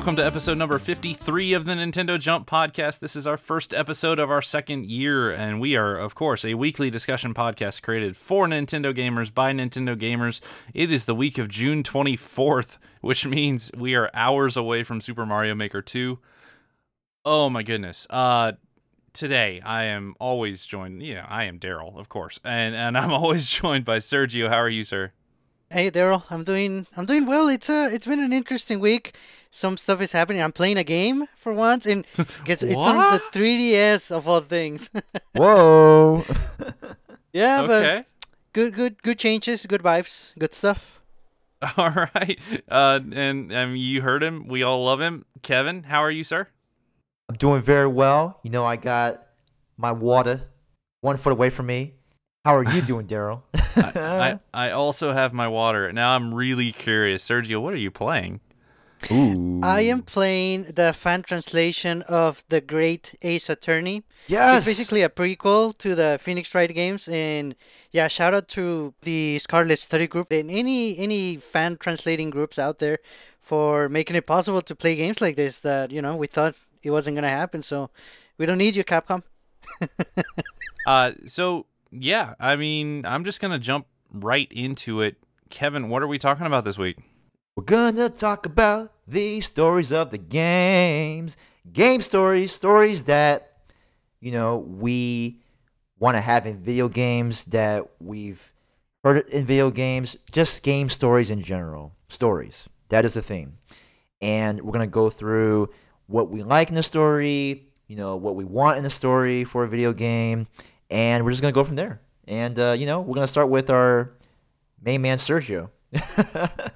welcome to episode number 53 of the Nintendo Jump podcast. This is our first episode of our second year, and we are, of course, a weekly discussion podcast created for Nintendo gamers by Nintendo gamers. It is the week of June 24th, which means we are hours away from Super Mario Maker 2. Oh my goodness. Uh today I am always joined, you know, I am Daryl, of course. And and I'm always joined by Sergio. How are you, sir? Hey Daryl, I'm doing I'm doing well. It's uh it's been an interesting week. Some stuff is happening. I'm playing a game for once, and guess it's on the 3DS of all things. Whoa. yeah, but Okay. good good good changes, good vibes, good stuff. All right. Uh and um, you heard him. We all love him. Kevin, how are you, sir? I'm doing very well. You know, I got my water one foot away from me. How are you doing, Daryl? I, I I also have my water. Now I'm really curious. Sergio, what are you playing? Ooh. I am playing the fan translation of The Great Ace Attorney. Yes. It's basically a prequel to the Phoenix Wright games, and yeah, shout out to the Scarlet Study Group and any any fan translating groups out there for making it possible to play games like this. That you know we thought it wasn't gonna happen, so we don't need you, Capcom. Uh so yeah, I mean, I'm just going to jump right into it. Kevin, what are we talking about this week? We're gonna talk about the stories of the games. Game stories, stories that, you know, we want to have in video games that we've heard in video games, just game stories in general. Stories. That is the thing. And we're gonna go through what we like in the story, you know, what we want in the story for a video game, and we're just gonna go from there. And uh, you know, we're gonna start with our main man Sergio.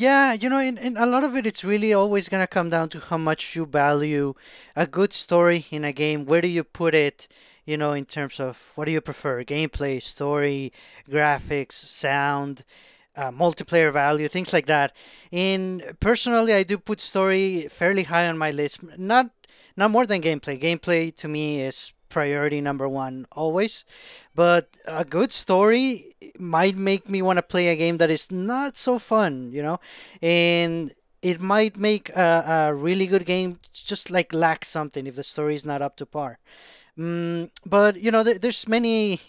Yeah, you know, and, and a lot of it, it's really always going to come down to how much you value a good story in a game. Where do you put it, you know, in terms of what do you prefer? Gameplay, story, graphics, sound, uh, multiplayer value, things like that. In personally, I do put story fairly high on my list. Not not more than gameplay. Gameplay to me is priority number one always. But a good story might make me want to play a game that is not so fun, you know, and it might make a, a really good game just like lack something if the story is not up to par. Mm, but you know, there, there's many.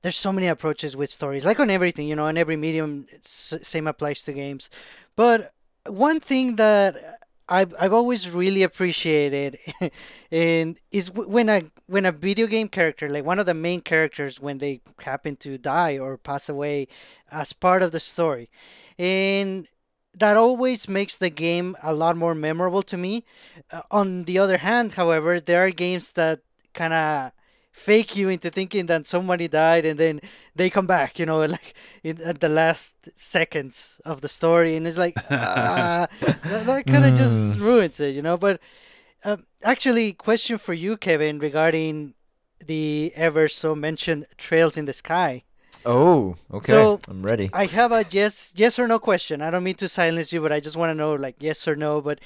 There's so many approaches with stories, like on everything, you know, on every medium. Same applies to games. But one thing that I've I've always really appreciated, and is when a when a video game character, like one of the main characters, when they happen to die or pass away, as part of the story, and that always makes the game a lot more memorable to me. Uh, on the other hand, however, there are games that kind of fake you into thinking that somebody died and then they come back you know like in, at the last seconds of the story and it's like ah, that, that kind of just ruins it you know but um, actually question for you kevin regarding the ever so mentioned trails in the sky Oh, okay. So, I'm ready. I have a yes yes or no question. I don't mean to silence you, but I just want to know like yes or no. But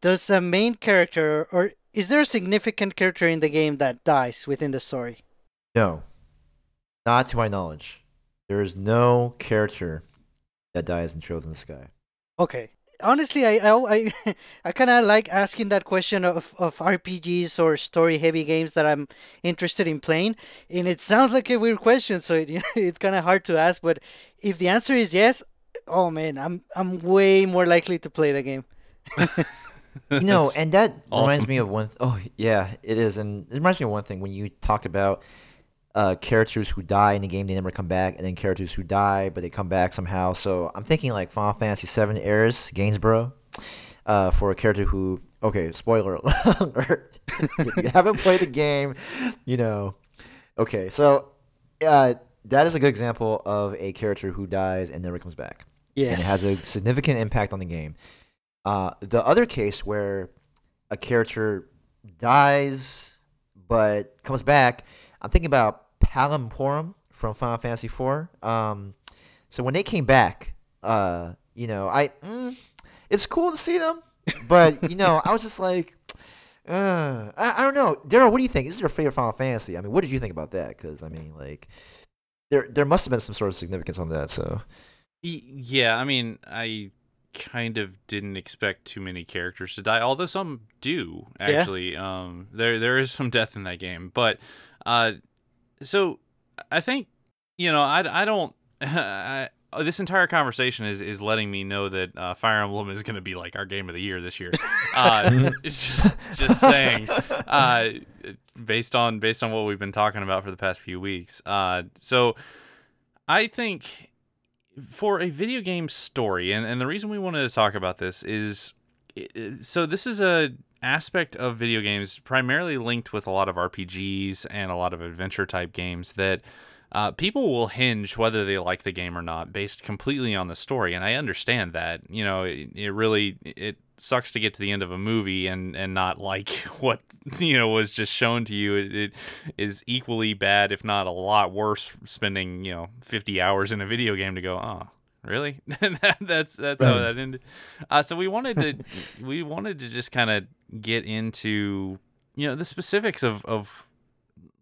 does a main character or is there a significant character in the game that dies within the story? No, not to my knowledge. There is no character that dies in Trails in the Sky. Okay. Honestly, I I I, I kind of like asking that question of, of RPGs or story heavy games that I'm interested in playing, and it sounds like a weird question, so it, it's kind of hard to ask. But if the answer is yes, oh man, I'm I'm way more likely to play the game. You know, and that reminds me of one. oh, yeah, it is, and it reminds me of one thing when you talked about uh, characters who die in the game, they never come back, and then characters who die but they come back somehow. So I'm thinking like Final Fantasy VII Aeris Gainsborough, uh, for a character who. Okay, spoiler alert. if you haven't played the game, you know. Okay, so uh, that is a good example of a character who dies and never comes back Yes. and it has a significant impact on the game. Uh, the other case where a character dies but comes back, I'm thinking about Palom and Porom from Final Fantasy IV. Um, so when they came back, uh, you know, I mm, it's cool to see them, but you know, I was just like, uh, I, I don't know, Daryl. What do you think? Is your favorite Final Fantasy. I mean, what did you think about that? Because I mean, like, there there must have been some sort of significance on that. So Yeah, I mean, I kind of didn't expect too many characters to die, although some do Yeah. actually. Um, there there is some death in that game, but uh, so I think you know I I don't. I, this entire conversation is, is letting me know that uh, Fire Emblem is going to be like our game of the year this year. Uh, it's just just saying, uh, based on based on what we've been talking about for the past few weeks. Uh, so I think for a video game story, and, and the reason we wanted to talk about this is so this is a aspect of video games primarily linked with a lot of RPGs and a lot of adventure type games that uh, people will hinge whether they like the game or not based completely on the story and i understand that you know it, it really it sucks to get to the end of a movie and and not like what you know was just shown to you. It, it is equally bad if not a lot worse spending you know 50 hours in a video game to go oh really? That, that's that's how that ended. Uh, so we wanted to we wanted to just kind of get into you know the specifics of of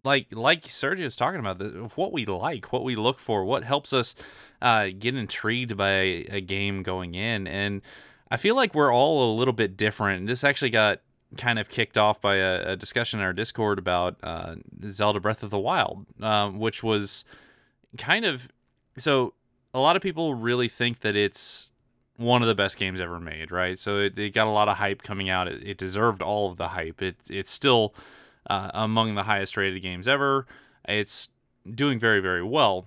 like like Sergio was talking about the, of what we like, what we look for, what helps us uh, get intrigued by a, a game going in, and I feel like we're all a little bit different. This actually got kind of kicked off by a, a discussion in our Discord about uh, Zelda Breath of the Wild, um, which was kind of so. A lot of people really think that it's one of the best games ever made, right? So it, it got a lot of hype coming out. It, it deserved all of the hype. It it's still uh, among the highest rated games ever. It's doing very very well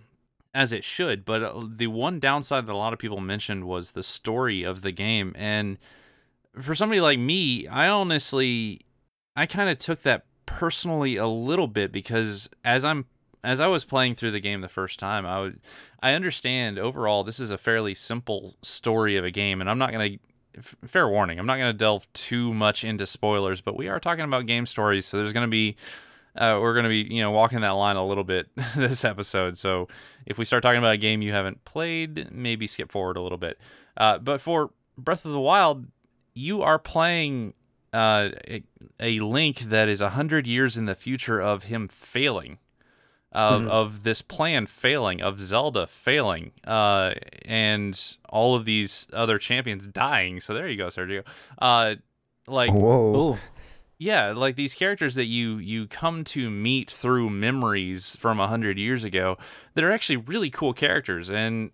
as it should. But uh, the one downside that a lot of people mentioned was the story of the game. And for somebody like me, I honestly I kind of took that personally a little bit because as I'm as I was playing through the game the first time, I would I understand overall this is a fairly simple story of a game, and I'm not gonna. Fair warning, I'm not gonna delve too much into spoilers, but we are talking about game stories, so there's gonna be. Uh, we're gonna be, you know, walking that line a little bit this episode. So if we start talking about a game you haven't played, maybe skip forward a little bit. Uh, but for Breath of the Wild, you are playing uh, a, a Link that is a hundred years in the future of him failing, of, of this plan failing, of Zelda failing, uh, and all of these other champions dying. So there you go, Sergio. Uh, like Whoa. Ooh. Yeah like these characters that you you come to meet through memories from a hundred years ago that are actually really cool characters and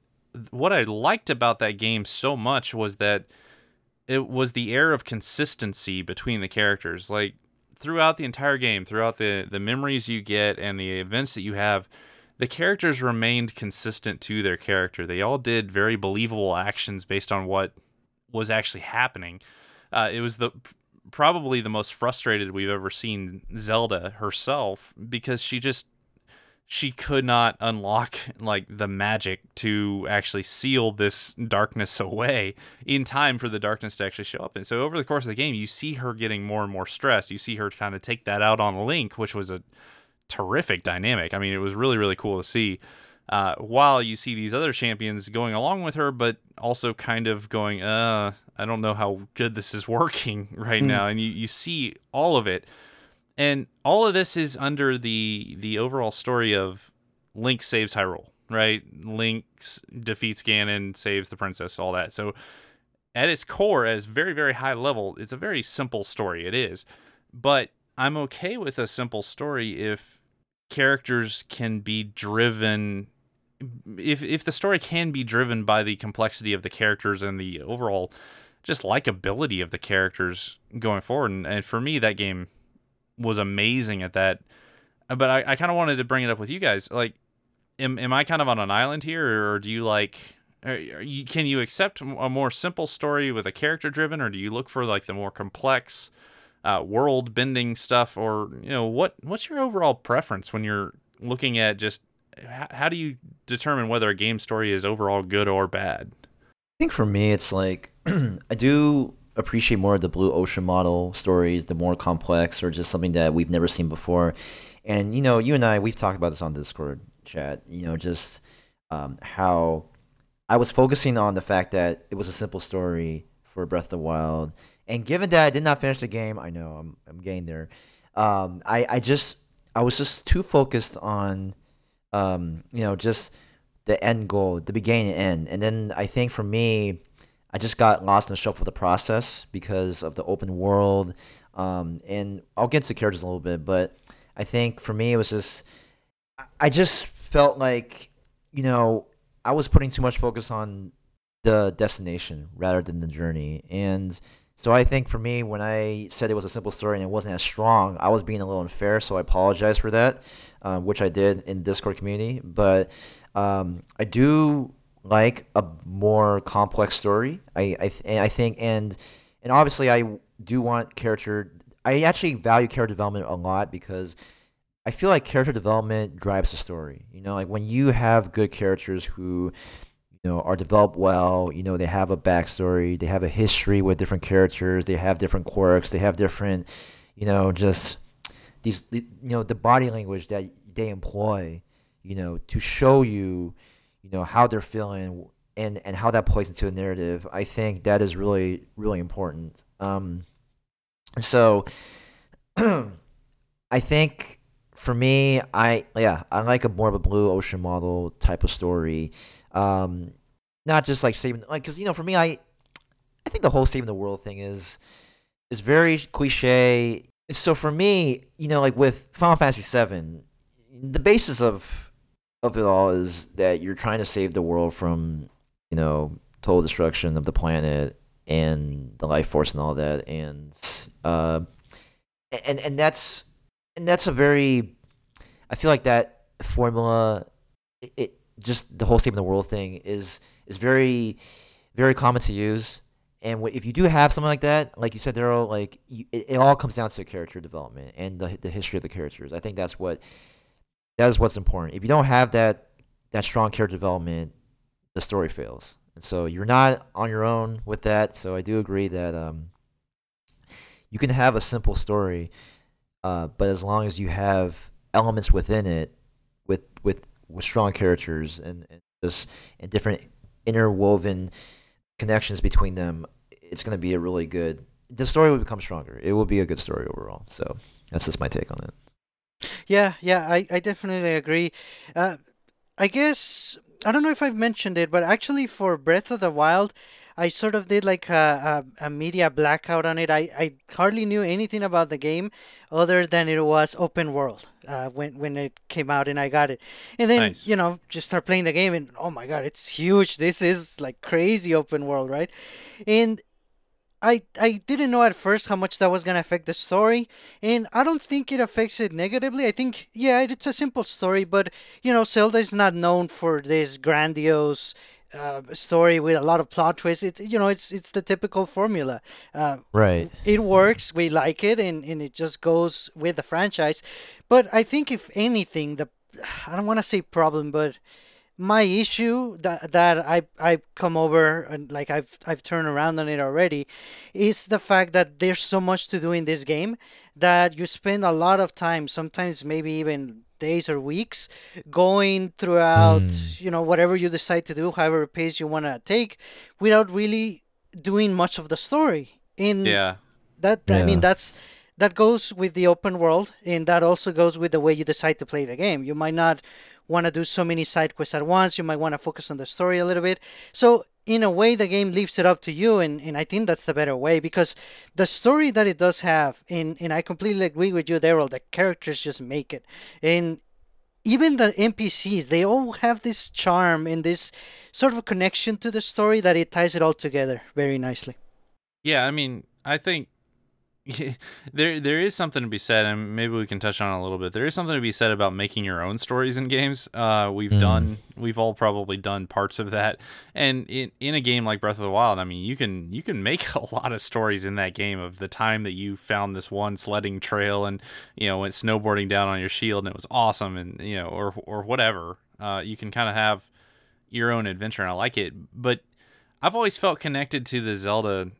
what i liked about that game so much was that it was the air of consistency between the characters like throughout the entire game throughout the the memories you get and the events that you have the characters remained consistent to their character. They all did very believable actions based on what was actually happening. Uh, it was the probably the most frustrated we've ever seen Zelda herself because she just she could not unlock like the magic to actually seal this darkness away in time for the darkness to actually show up. And so over the course of the game, you see her getting more and more stressed. You see her kind of take that out on Link, which was a terrific dynamic. I mean, it was really really cool to see. Uh, while you see these other champions going along with her, but also kind of going, uh, I don't know how good this is working right hmm. now. And you, you see all of it. And all of this is under the the overall story of Link saves Hyrule, right? Link defeats Ganon, saves the princess, all that. So at its core, at its very, very high level, it's a very simple story. It is. But I'm okay with a simple story if characters can be driven if if the story can be driven by the complexity of the characters and the overall just likability of the characters going forward. And, and for me that game was amazing at that. But i, I kind of wanted to bring it up with you guys. Like am, am i kind of on an island here or do you like you, can you accept a more simple story with a character driven or do you look for like the more complex uh, world bending stuff? Or you know what what's your overall preference when you're looking at just h- how do you determine whether a game story is overall good or bad? I think for me, it's like I do appreciate more of the blue ocean model stories, the more complex or just something that we've never seen before. And you know, you and I, we've talked about this on Discord chat. You know, just um, how I was focusing on the fact that it was a simple story for Breath of the Wild, and given that I did not finish the game, I know I'm I'm getting there. Um, I I just I was just too focused on, um, you know, just the end goal, the beginning and end. And then I think for me, I just got lost in the shuffle of the process because of the open world. Um, and I'll get to characters a little bit, but I think for me it was just I just felt like you know I was putting too much focus on the destination rather than the journey, and so I think for me when I said it was a simple story and it wasn't as strong, I was being a little unfair. So I apologize for that, uh, which I did in the Discord community. But um, I do like a more complex story. I I, th- I think and and obviously I do want character. I actually value character development a lot because I feel like character development drives the story. You know, like when you have good characters who you know are developed well you know they have a backstory they have a history with different characters they have different quirks they have different you know just these you know the body language that they employ you know to show you you know how they're feeling and and how that plays into a narrative i think that is really really important. Um so i think for me i yeah i like a more of a blue ocean model type of story. Um not just like saving like because you know for me i i think the whole saving the world thing is is very cliche. So for me you know like with final fantasy 7 the basis of of it all is that you're trying to save the world from, you know, total destruction of the planet and the life force and all that, and uh, and and that's and that's a very, I feel like that formula, it, it just the whole saving the world thing is is very, very common to use. And if you do have something like that, like you said, Daryl, like you, it, it all comes down to character development and the the history of the characters. I think that's what that is what's important. If you don't have that that strong character development, the story fails. And so you're not on your own with that. So I do agree that um, you can have a simple story, uh, but as long as you have elements within it with with with strong characters and, and just and different interwoven connections between them, it's going to be a really good. The story will become stronger. It will be a good story overall. So that's just my take on it. Yeah, yeah, I, I definitely agree. Uh, I guess I don't know if I've mentioned it, but actually for Breath of the Wild, I sort of did like a, a, a, media blackout on it. I, I hardly knew anything about the game other than it was open world uh, when when it came out and I got it. And then nice. you know just start playing the game and oh my god, it's huge. This is like crazy open world, right? And I I didn't know at first how much that was gonna affect the story, and I don't think it affects it negatively. I think yeah, it's a simple story, but you know, Zelda is not known for this grandiose uh, story with a lot of plot twists. It you know, it's it's the typical formula. Uh, right. It works. We like it, and and it just goes with the franchise. But I think if anything, the I don't want to say problem, but my issue that that I I come over and like I've I've turned around on it already is the fact that there's so much to do in this game that you spend a lot of time, sometimes maybe even days or weeks, going throughout mm. you know whatever you decide to do, however pace you want to take, without really doing much of the story. In yeah, that yeah. I mean that's that goes with the open world and that also goes with the way you decide to play the game. You might not want to do so many side quests at once. You might want to focus on the story a little bit. So in a way the game leaves it up to you and, and I think that's the better way because the story that it does have and, and I completely agree with you Daryl the characters just make it and even the NPCs they all have this charm and this sort of connection to the story that it ties it all together very nicely yeah I mean I think there there is something to be said, and maybe we can touch on it a little bit. There is something to be said about making your own stories in games. Uh, we've mm. done, we've all probably done parts of that, and in in a game like Breath of the Wild, I mean, you can you can make a lot of stories in that game of the time that you found this one sledding trail, and you know went snowboarding down on your shield, and it was awesome, and you know, or or whatever. Uh, you can kind of have your own adventure, and I like it, but I've always felt connected to the Zelda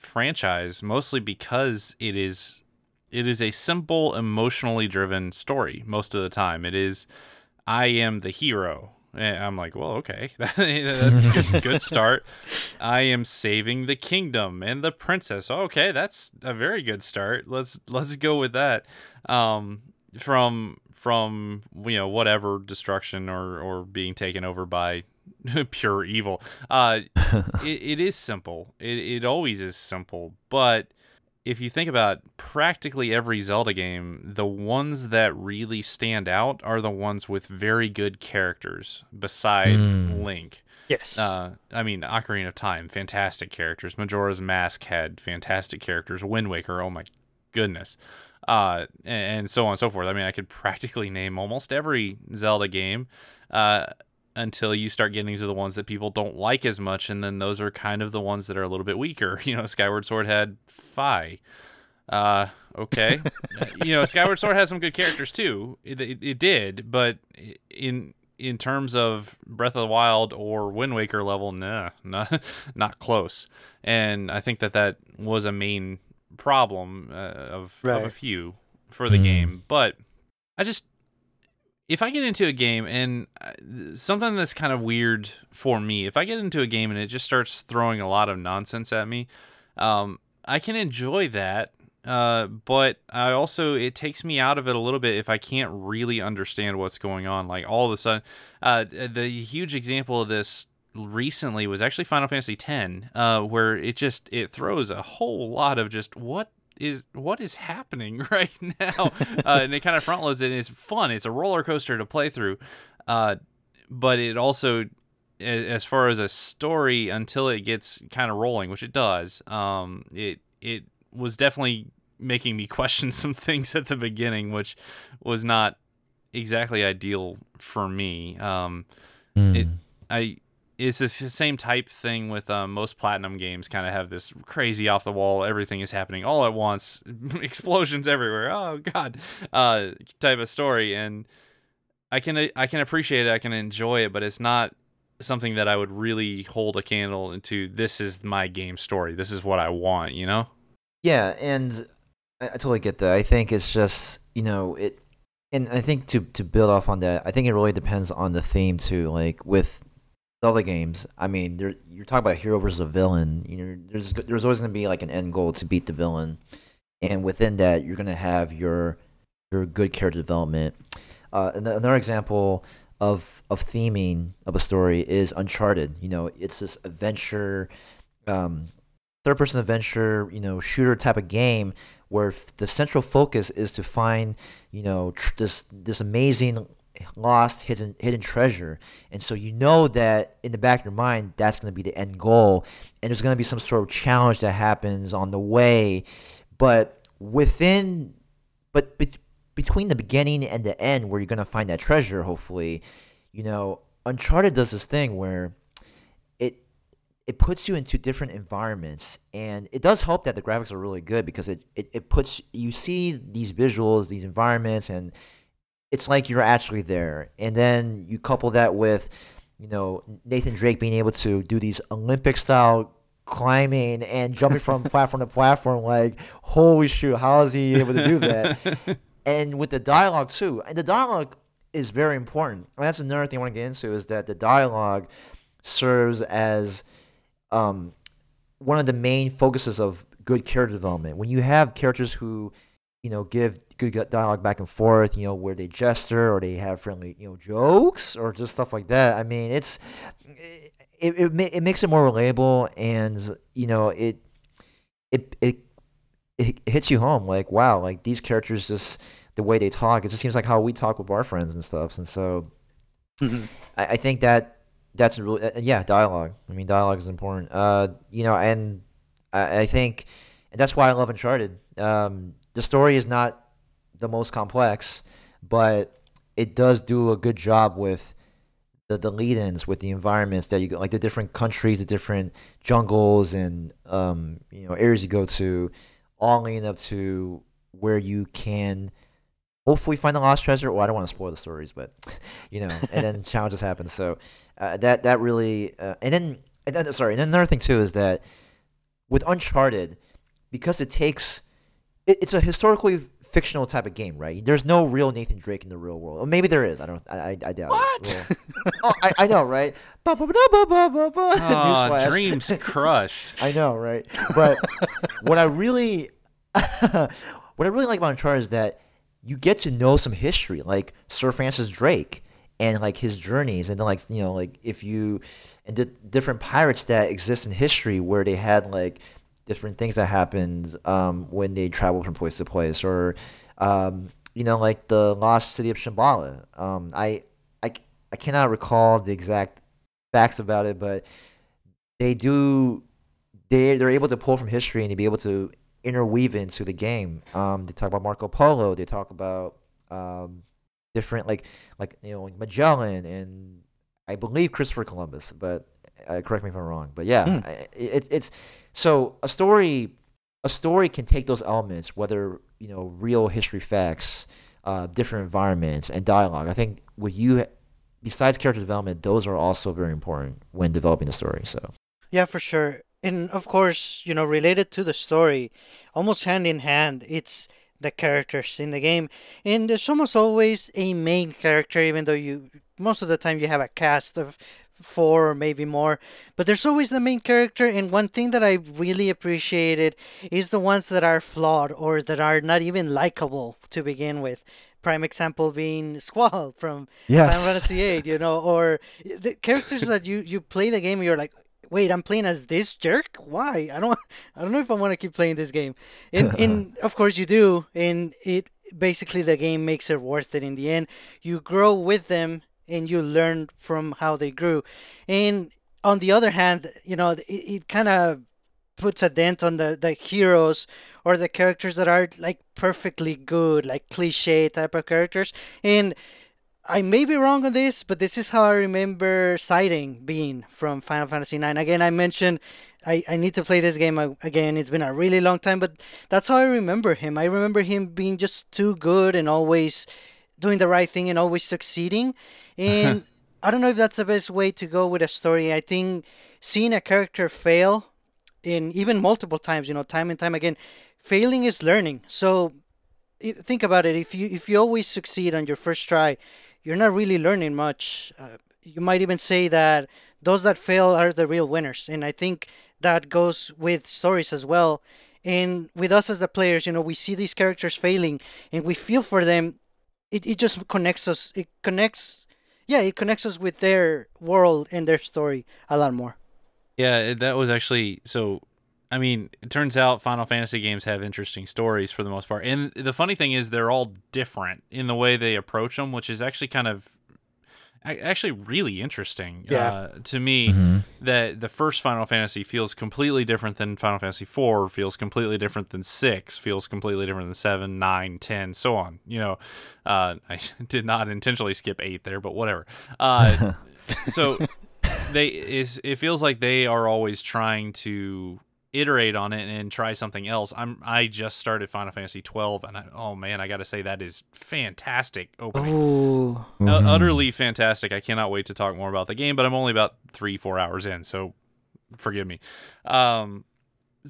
franchise mostly because it is it is a simple emotionally driven story most of the time. It is i am the hero. And i'm like well okay. Good, start. I am saving the kingdom and the princess. Okay that's a very good start. Let's let's go with that. Um from from you know whatever destruction or or being taken over by pure evil. Uh, it, it is simple. It it always is simple, but if you think about practically every Zelda game, the ones that really stand out are the ones with very good characters beside Mm. Link. Yes. Uh, I mean, Ocarina of Time, fantastic characters. Majora's Mask had fantastic characters. Wind Waker, oh my goodness. Uh, and, and so on and so forth. I mean, I could practically name almost every Zelda game uh, until you start getting to the ones that people don't like as much. And then those are kind of the ones that are a little bit weaker. You know, Skyward Sword had Fi. Uh, okay. You know, Skyward Sword has some good characters too. It, it, it did, but in in terms of Breath of the Wild or Wind Waker level, nah, not not close. And I think that that was a main problem uh, of of a few for the Mm. game. But I just if I get into a game and uh, something that's kind of weird for me, if I get into a game and it just starts throwing a lot of nonsense at me, um, I can enjoy that. Uh, but I also it takes me out of it a little bit if I can't really understand what's going on. Like all of a sudden, uh, the huge example of this recently was actually Final Fantasy X, uh, where it just it throws a whole lot of just what is what is happening right now, uh, and it kind of front loads it. And it's fun. It's a roller coaster to play through, uh, but it also, as far as a story, until it gets kind of rolling, which it does, um, it it was definitely making me question some things at the beginning, which was not exactly ideal for me. Um, Mm. it I it's the same type thing with um, most platinum games. Kind of have this crazy off the wall, everything is happening all at once, explosions everywhere. Oh god, uh, type of story, and I can I can appreciate it, I can enjoy it, but it's not something that I would really hold a candle into. This is my game story. This is what I want. You know. Yeah, and I, I totally get that. I think it's just you know it, and I think to to build off on that, I think it really depends on the theme too. Like with Zelda games, I mean, you're talking about hero versus a villain. You know, there's there's always going to be like an end goal to beat the villain, and within that, you're going to have your your good character development. Uh, another example of of theming of a story is Uncharted. You know, it's this adventure. Um, third person adventure, you know, shooter type of game where the central focus is to find, you know, tr- this this amazing lost hidden hidden treasure. And so you know that in the back of your mind that's going to be the end goal. And there's going to be some sort of challenge that happens on the way, but within but bet between the beginning and the end where you're going to find that treasure hopefully, you know, Uncharted does this thing where it it puts you into different environments. And it does help that the graphics are really good because it, it, it puts you see these visuals these environments and it's like you're actually there. And then you couple that with you know nathan drake being able to do these olympic style climbing and jumping from platform to platform like holy shoot how is he able to do that? And with the dialogue too and the dialogue is very important. And that's another thing i want to get into is that the dialogue serves as um, one of the main focuses of good character development. When you have characters who, you know, give good dialogue back and forth, you know, where they gesture or they have friendly, you know, jokes or just stuff like that. I mean, it's it it, it makes it more relatable and you know it it it it hits you home like wow like these characters just the way they talk it just seems like how we talk with our friends and stuff and so Mhm. I, I think that that's really uh, yeah dialogue. I mean dialogue is important. Uh, you know, and I, I think and that's why I love Uncharted. Um, the story is not the most complex, but it does do a good job with the, the lead-ins with the environments that you go, like the different countries, the different jungles and um, you know areas you go to, all leading up to where you can hopefully find the lost treasure. Well, I don't want to spoil the stories, but you know, and then challenges happen. So uh, that that really, uh, and then and then sorry, and then another thing too is that with Uncharted, because it takes, it, it's a historically fictional type of game, right? There's no real Nathan Drake in the real world. Or maybe there is. I don't. I, I, I doubt What? it. Well, oh, I, I know, right? Ba, ba, ba, ba, ba, ba, ba. Oh, dreams crushed. I know, right? But what I really, what I really like about Uncharted is that you get to know some history, like Sir Francis Drake, and like his journeys and then like you know like if you and the different pirates that exist in history where they had like different things that happened um, when they traveled from place to place or um, you know like the lost city of Shambhala. Um, I, I I cannot recall the exact facts about it, but they do they they're able to pull from history and to be able to interweave into the game. Um, they talk about Marco Polo. They talk about um, different like like you know like Magellan and I believe Christopher Columbus, but uh, correct me if I'm wrong. But yeah, Mm. I- it, it's so a story a story can take those elements, whether you know real history facts, uh, different environments, and dialogue. I think what you besides character development, those are also very important when developing the story. So Yeah, for sure. And of course, you know, related to the story, almost hand in hand, it's the characters in the game. And there's almost always a main character, even though you, most of the time, you have a cast of four or maybe more. But there's always the main character. And one thing that I really appreciated is the ones that are flawed or that are not even likable to begin with. Prime example being Squall from Final Fantasy VIII, you know, or the characters that you you play the game and you're like, wait, I'm playing as this jerk? Why? I don't I don't know if I want to keep playing this game. And and of course you do, and it basically the game makes it worth it in the end. You grow with them and you learn from how they grew. And on the other hand, you know, it, it kind of puts a dent on the, the heroes or the characters that are like perfectly good, like cliche type of characters. And I may be wrong on this, but this is how I remember Zidane being from Final Fantasy IX. Again, I mentioned I, I need to play this game again. It's been a really long time, but that's how I remember him. I remember him being just too good and always doing the right thing and always succeeding. And I don't know if that's the best way to go with a story. I think seeing a character fail in even multiple times, you know, time and time again, failing is learning. So think about it. If you if you always succeed on your first try, you're not really learning much. Uh, you might even say that those that fail are the real winners. And I think that goes with stories as well. And with us as the players, you know, we see these characters failing and we feel for them. It, it just connects us. It connects, yeah, it connects us with their world and their story a lot more. Yeah, that was actually so. I mean, it turns out Final Fantasy games have interesting stories for the most part, and the funny thing is they're all different in the way they approach them, which is actually kind of actually really interesting Yeah. uh, to me. That the first Final Fantasy feels completely different than Final Fantasy four, feels completely different than six, feels completely different than seven, nine, ten, so on. You know, uh, I did not intentionally skip eight there, but whatever. Uh, so they is it feels like they are always trying to iterate on it and try something else. I'm I just started Final Fantasy 12 and I, oh man, I got to say that is fantastic opening. Ooh. U- utterly fantastic. I cannot wait to talk more about the game, but I'm only about 3-4 hours in, so forgive me. Um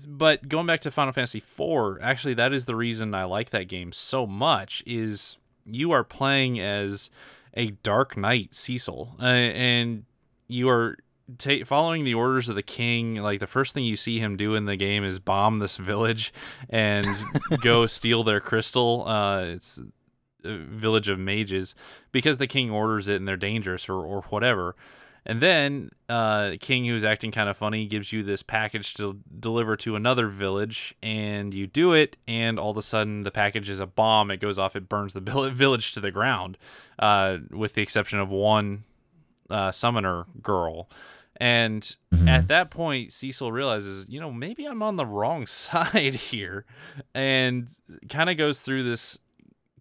but going back to Final Fantasy 4, actually that is the reason I like that game so much is you are playing as a Dark Knight Cecil, uh, and you are ta- following the orders of the king. Like the first thing you see him do in the game is bomb this village and go steal their crystal. Uh, it's a village of mages because the king orders it and they're dangerous or, or whatever. And then uh, King, who's acting kind of funny, gives you this package to deliver to another village, and you do it, and all of a sudden the package is a bomb. It goes off, it burns the village to the ground, uh, with the exception of one uh, summoner girl. And mm-hmm. at that point, Cecil realizes, you know, maybe I'm on the wrong side here, and kind of goes through this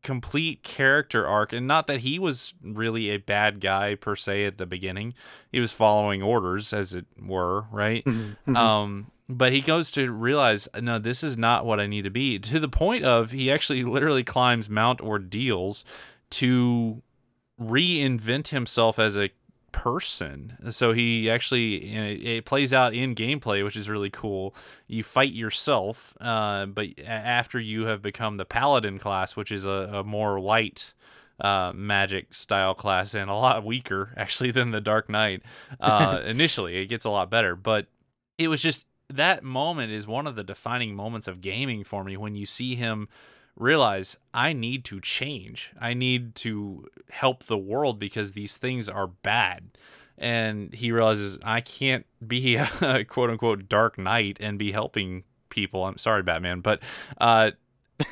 complete character arc. And not that he was really a bad guy per se at the beginning. He was following orders as it were right? Mm-hmm. Mm-hmm. Um but he goes to realize no this is not what i need to be. To the point of he actually literally climbs mount ordeals to reinvent himself as a person. So he actually it it plays out in gameplay which is really cool. You fight yourself uh, but after you have become the paladin class which is a, a more light uh, magic style class and a lot weaker actually than the dark knight uh, initially. It gets a lot better but it was just that moment is one of the defining moments of gaming for me when you see him realize I need to change. I need to help the world because these things are bad. And he realizes I can't be a quote unquote dark knight and be helping people. I'm sorry, Batman, but uh,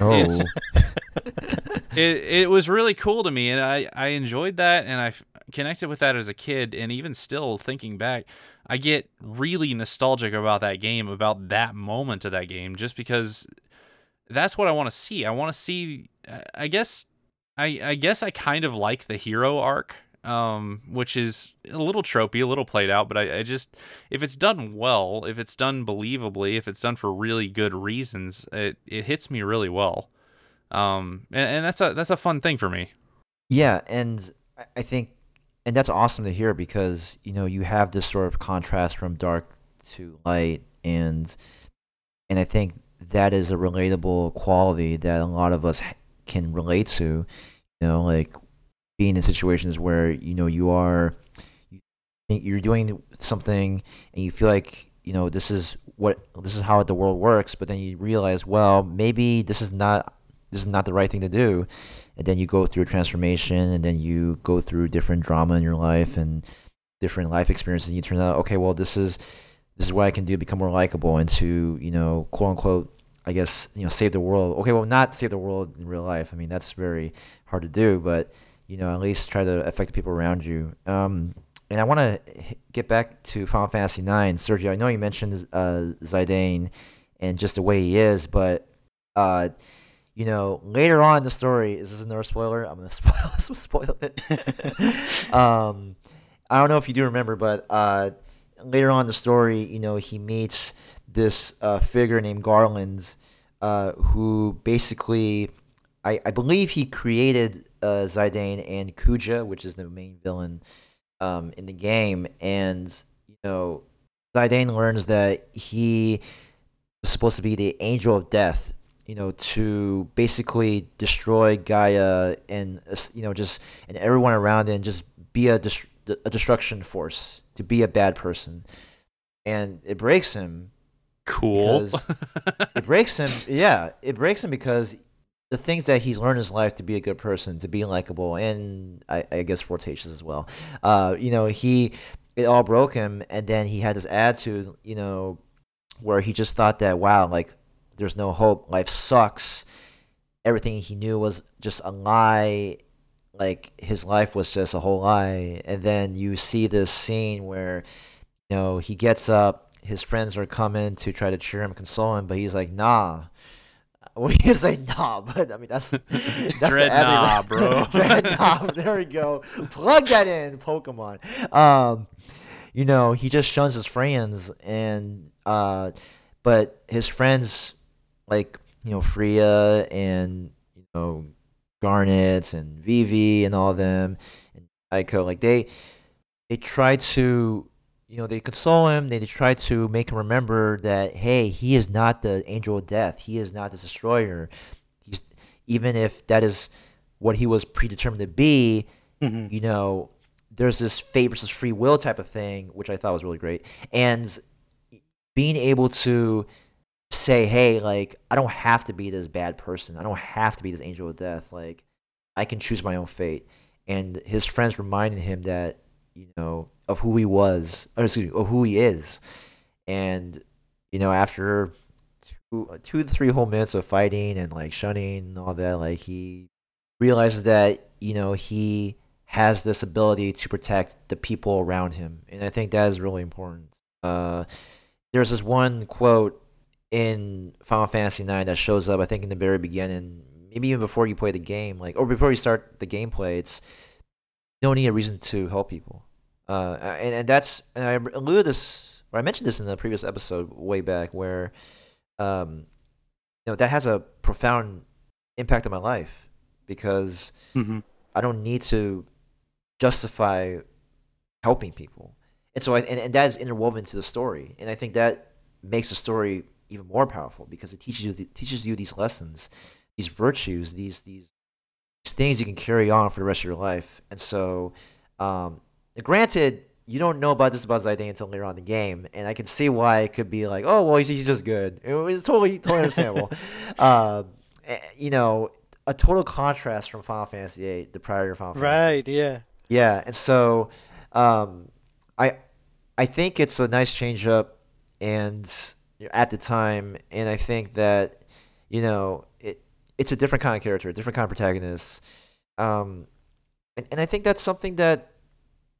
Oh, It's- it it was really cool to me, and I I enjoyed that, and I f- connected with that as a kid, and even still thinking back, I get really nostalgic about that game, about that moment of that game, just because that's what I want to see. I want to see. I- guess I I guess I kind of like the hero arc. Um, which is a little tropey, a little played out, but I, I just, if it's done well, if it's done believably, if it's done for really good reasons, it, it hits me really well um and, and that's a that's a fun thing for me yeah, and I think, and that's awesome to hear because you know you have this sort of contrast from dark to light, and and I think that is a relatable quality that a lot of us can relate to. You know, like being in situations where you know you are you're doing something and you feel like you know this is what this is how the world works, but then you realize, well, maybe this is not this is not the right thing to do, and then you go through a transformation, and then you go through different drama in your life and different life experiences. And you turn out, okay, well, this is this is what I can do to become more likable and to you know, quote unquote, I guess you know, save the world. Okay, well, not save the world in real life. I mean, that's very hard to do, but you know, at least try to affect the people around you. Um, and I want to get back to Final Fantasy IX. Sergio, I know you mentioned uh, Zidane and just the way he is, but uh, you know, later on in the story, is this another spoiler? I'm gonna spoil spoil it. um, I don't know if you do remember, but uh, later on in the story, you know, he meets this uh, figure named Garland, uh, who basically, I, I believe he created uh, Zidane and Kuja, which is the main villain um, in the game, and you know, Zidane learns that he was supposed to be the angel of death you know, to basically destroy Gaia and you know just and everyone around it, and just be a dest- a destruction force, to be a bad person, and it breaks him. cool It breaks him. Yeah, it breaks him because the things that he's learned in his life to be a good person, to be likable, and I, I guess flirtatious as well. Uh, you know, he it all broke him, and then he had this attitude, you know, where he just thought that wow, like there's no hope, life sucks. Everything he knew was just a lie. Like his life was just a whole lie. And then you see this scene where, you know, he gets up, his friends are coming to try to cheer him, console him, but he's like, nah. Well, he's like, nah, but I mean, that's, that's Dread nah, bro. Dread nah, there we go. Plug that in, Pokemon. Um, you know, he just shuns his friends, and uh, but his friends, like you know, Freya and you know, Garnet and Vivi and all of them, and Eiko, like they, they try to, you know, they console him. They, they try to make him remember that hey, he is not the angel of death. He is not the destroyer. He's even if that is what he was predetermined to be Mhm. you know, there's this fate versus free will type of thing, which I thought was really great. And being able to say, hey, like, I don't have to be this bad person. I don't have to be this angel of death. Like, I can choose my own fate. And his friends reminding him that, you know, of who he was, or excuse me, of who he is. And, you know, after two, two to three whole minutes of fighting and, like, shunning and all that, like, he realizes that, you know, he has this ability to protect the people around him, and I think that is really important. Uh, there's this one quote in Final Fantasy IX that shows up, I think, in the very beginning, maybe even before you play the game, like or before you start the gameplay. It's you don't need a reason to help people, uh, and and that's and I alluded this, or I mentioned this in the previous episode way back, where um, you know that has a profound impact on my life because Mhm. I don't need to justify helping people. And so I, and, and that is interwoven to the story. And I think that makes the story even more powerful because it teaches you teaches you these lessons, these virtues, these these things you can carry on for the rest of your life. And so um granted you don't know about this about Zidane until later on in the game, and I can see why it could be like, oh well, he's, he's just good. It was totally totally understandable. uh, eh, you know, a total contrast from Final Fantasy VIII, the prior Final Fantasy. Right. Yeah. Yeah, and so um, I I think it's a nice change up, and at the time, and I think that you know it it's a different kind of character, a different kind of protagonist, um, and, and I think that's something that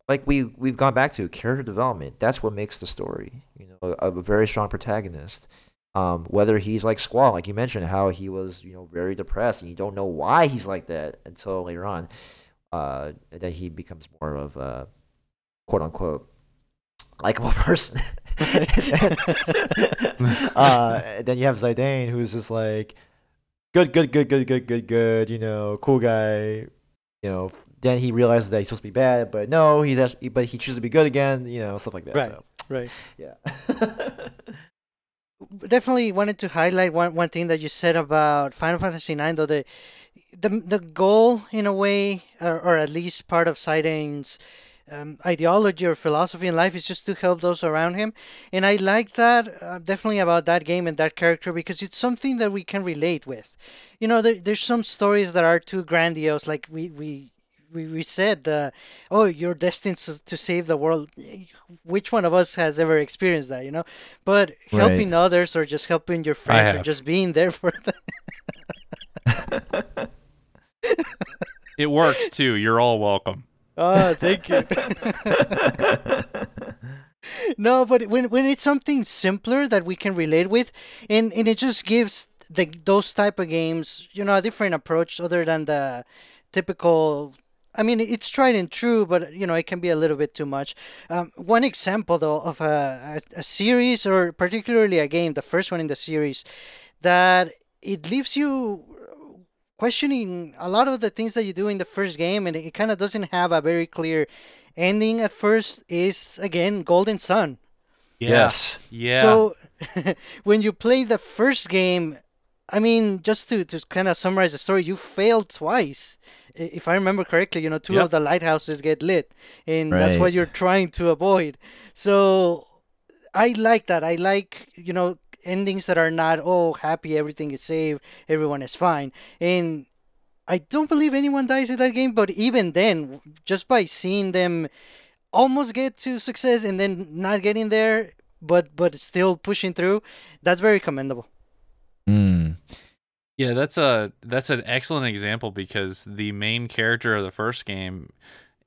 like we we've gone back to character development. That's what makes the story, you know, a, a very strong protagonist. Um, whether he's like Squall, like you mentioned, how he was, you know, very depressed, and you don't know why he's like that until later on uh, that he becomes more of a quote unquote likable person. uh, then you have Zidane, who's just like good, good, good, good, good, good, good. You know, cool guy. You know, then he realizes that he's supposed to be bad, but no, he's actually, but he chooses to be good again. You know, stuff like that. Right. So, Right. yeah. definitely wanted to highlight one, one thing that you said about Final Fantasy IX, though the the the goal in a way, or, or at least part of Zidane's um, ideology or philosophy in life is just to help those around him, and I like that uh, definitely about that game and that character because it's something that we can relate with. You know, there, there's some stories that are too grandiose, like we we we, we said, uh, oh, you're destined to, to save the world. Which one of us has ever experienced that, you know? But helping others or just helping your friends or just being there for them. It works too. You're all welcome. Oh, thank you. no, but when when it's something simpler that we can relate with, and, and it just gives the those type of games, you know, a different approach other than the typical. I mean, it's tried and true, but you know, it can be a little bit too much. Um, one example though of a, a a series or particularly a game, the first one in the series, that it leaves you questioning a lot of the things that you do in the first game, and it kind of doesn't have a very clear ending at first. Is again Golden Sun. Yeah. Yes. Yeah. So when you play the first game, I mean, just to, to kind of summarize the story, you failed twice. If I remember correctly, you know, two Yep. of the lighthouses get lit, and that's what you're trying to avoid. So I like that. I like, you know, endings that are not, oh, happy, everything is saved, everyone is fine. And I don't believe anyone dies in that game, but even then, just by seeing them almost get to success and then not getting there, but but still pushing through, that's very commendable. Mm. Yeah, that's a that's an excellent example because the main character of the first game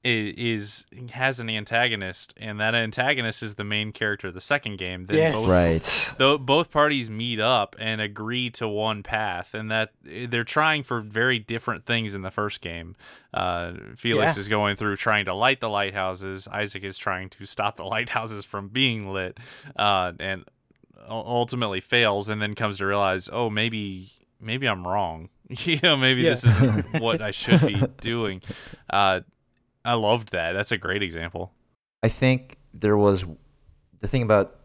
is, is has an antagonist, and that antagonist is the main character of the second game. Then Yes. both, Right. Though both parties meet up and agree to one path, and that they're trying for very different things in the first game. Uh, Felix Yeah. is going through trying to light the lighthouses. Isaac is trying to stop the lighthouses from being lit, uh, and ultimately fails, and then comes to realize, oh, maybe maybe I'm wrong. you know, maybe Yeah. this isn't what I should be doing. Uh, I loved that. That's a great example. I think there was the thing about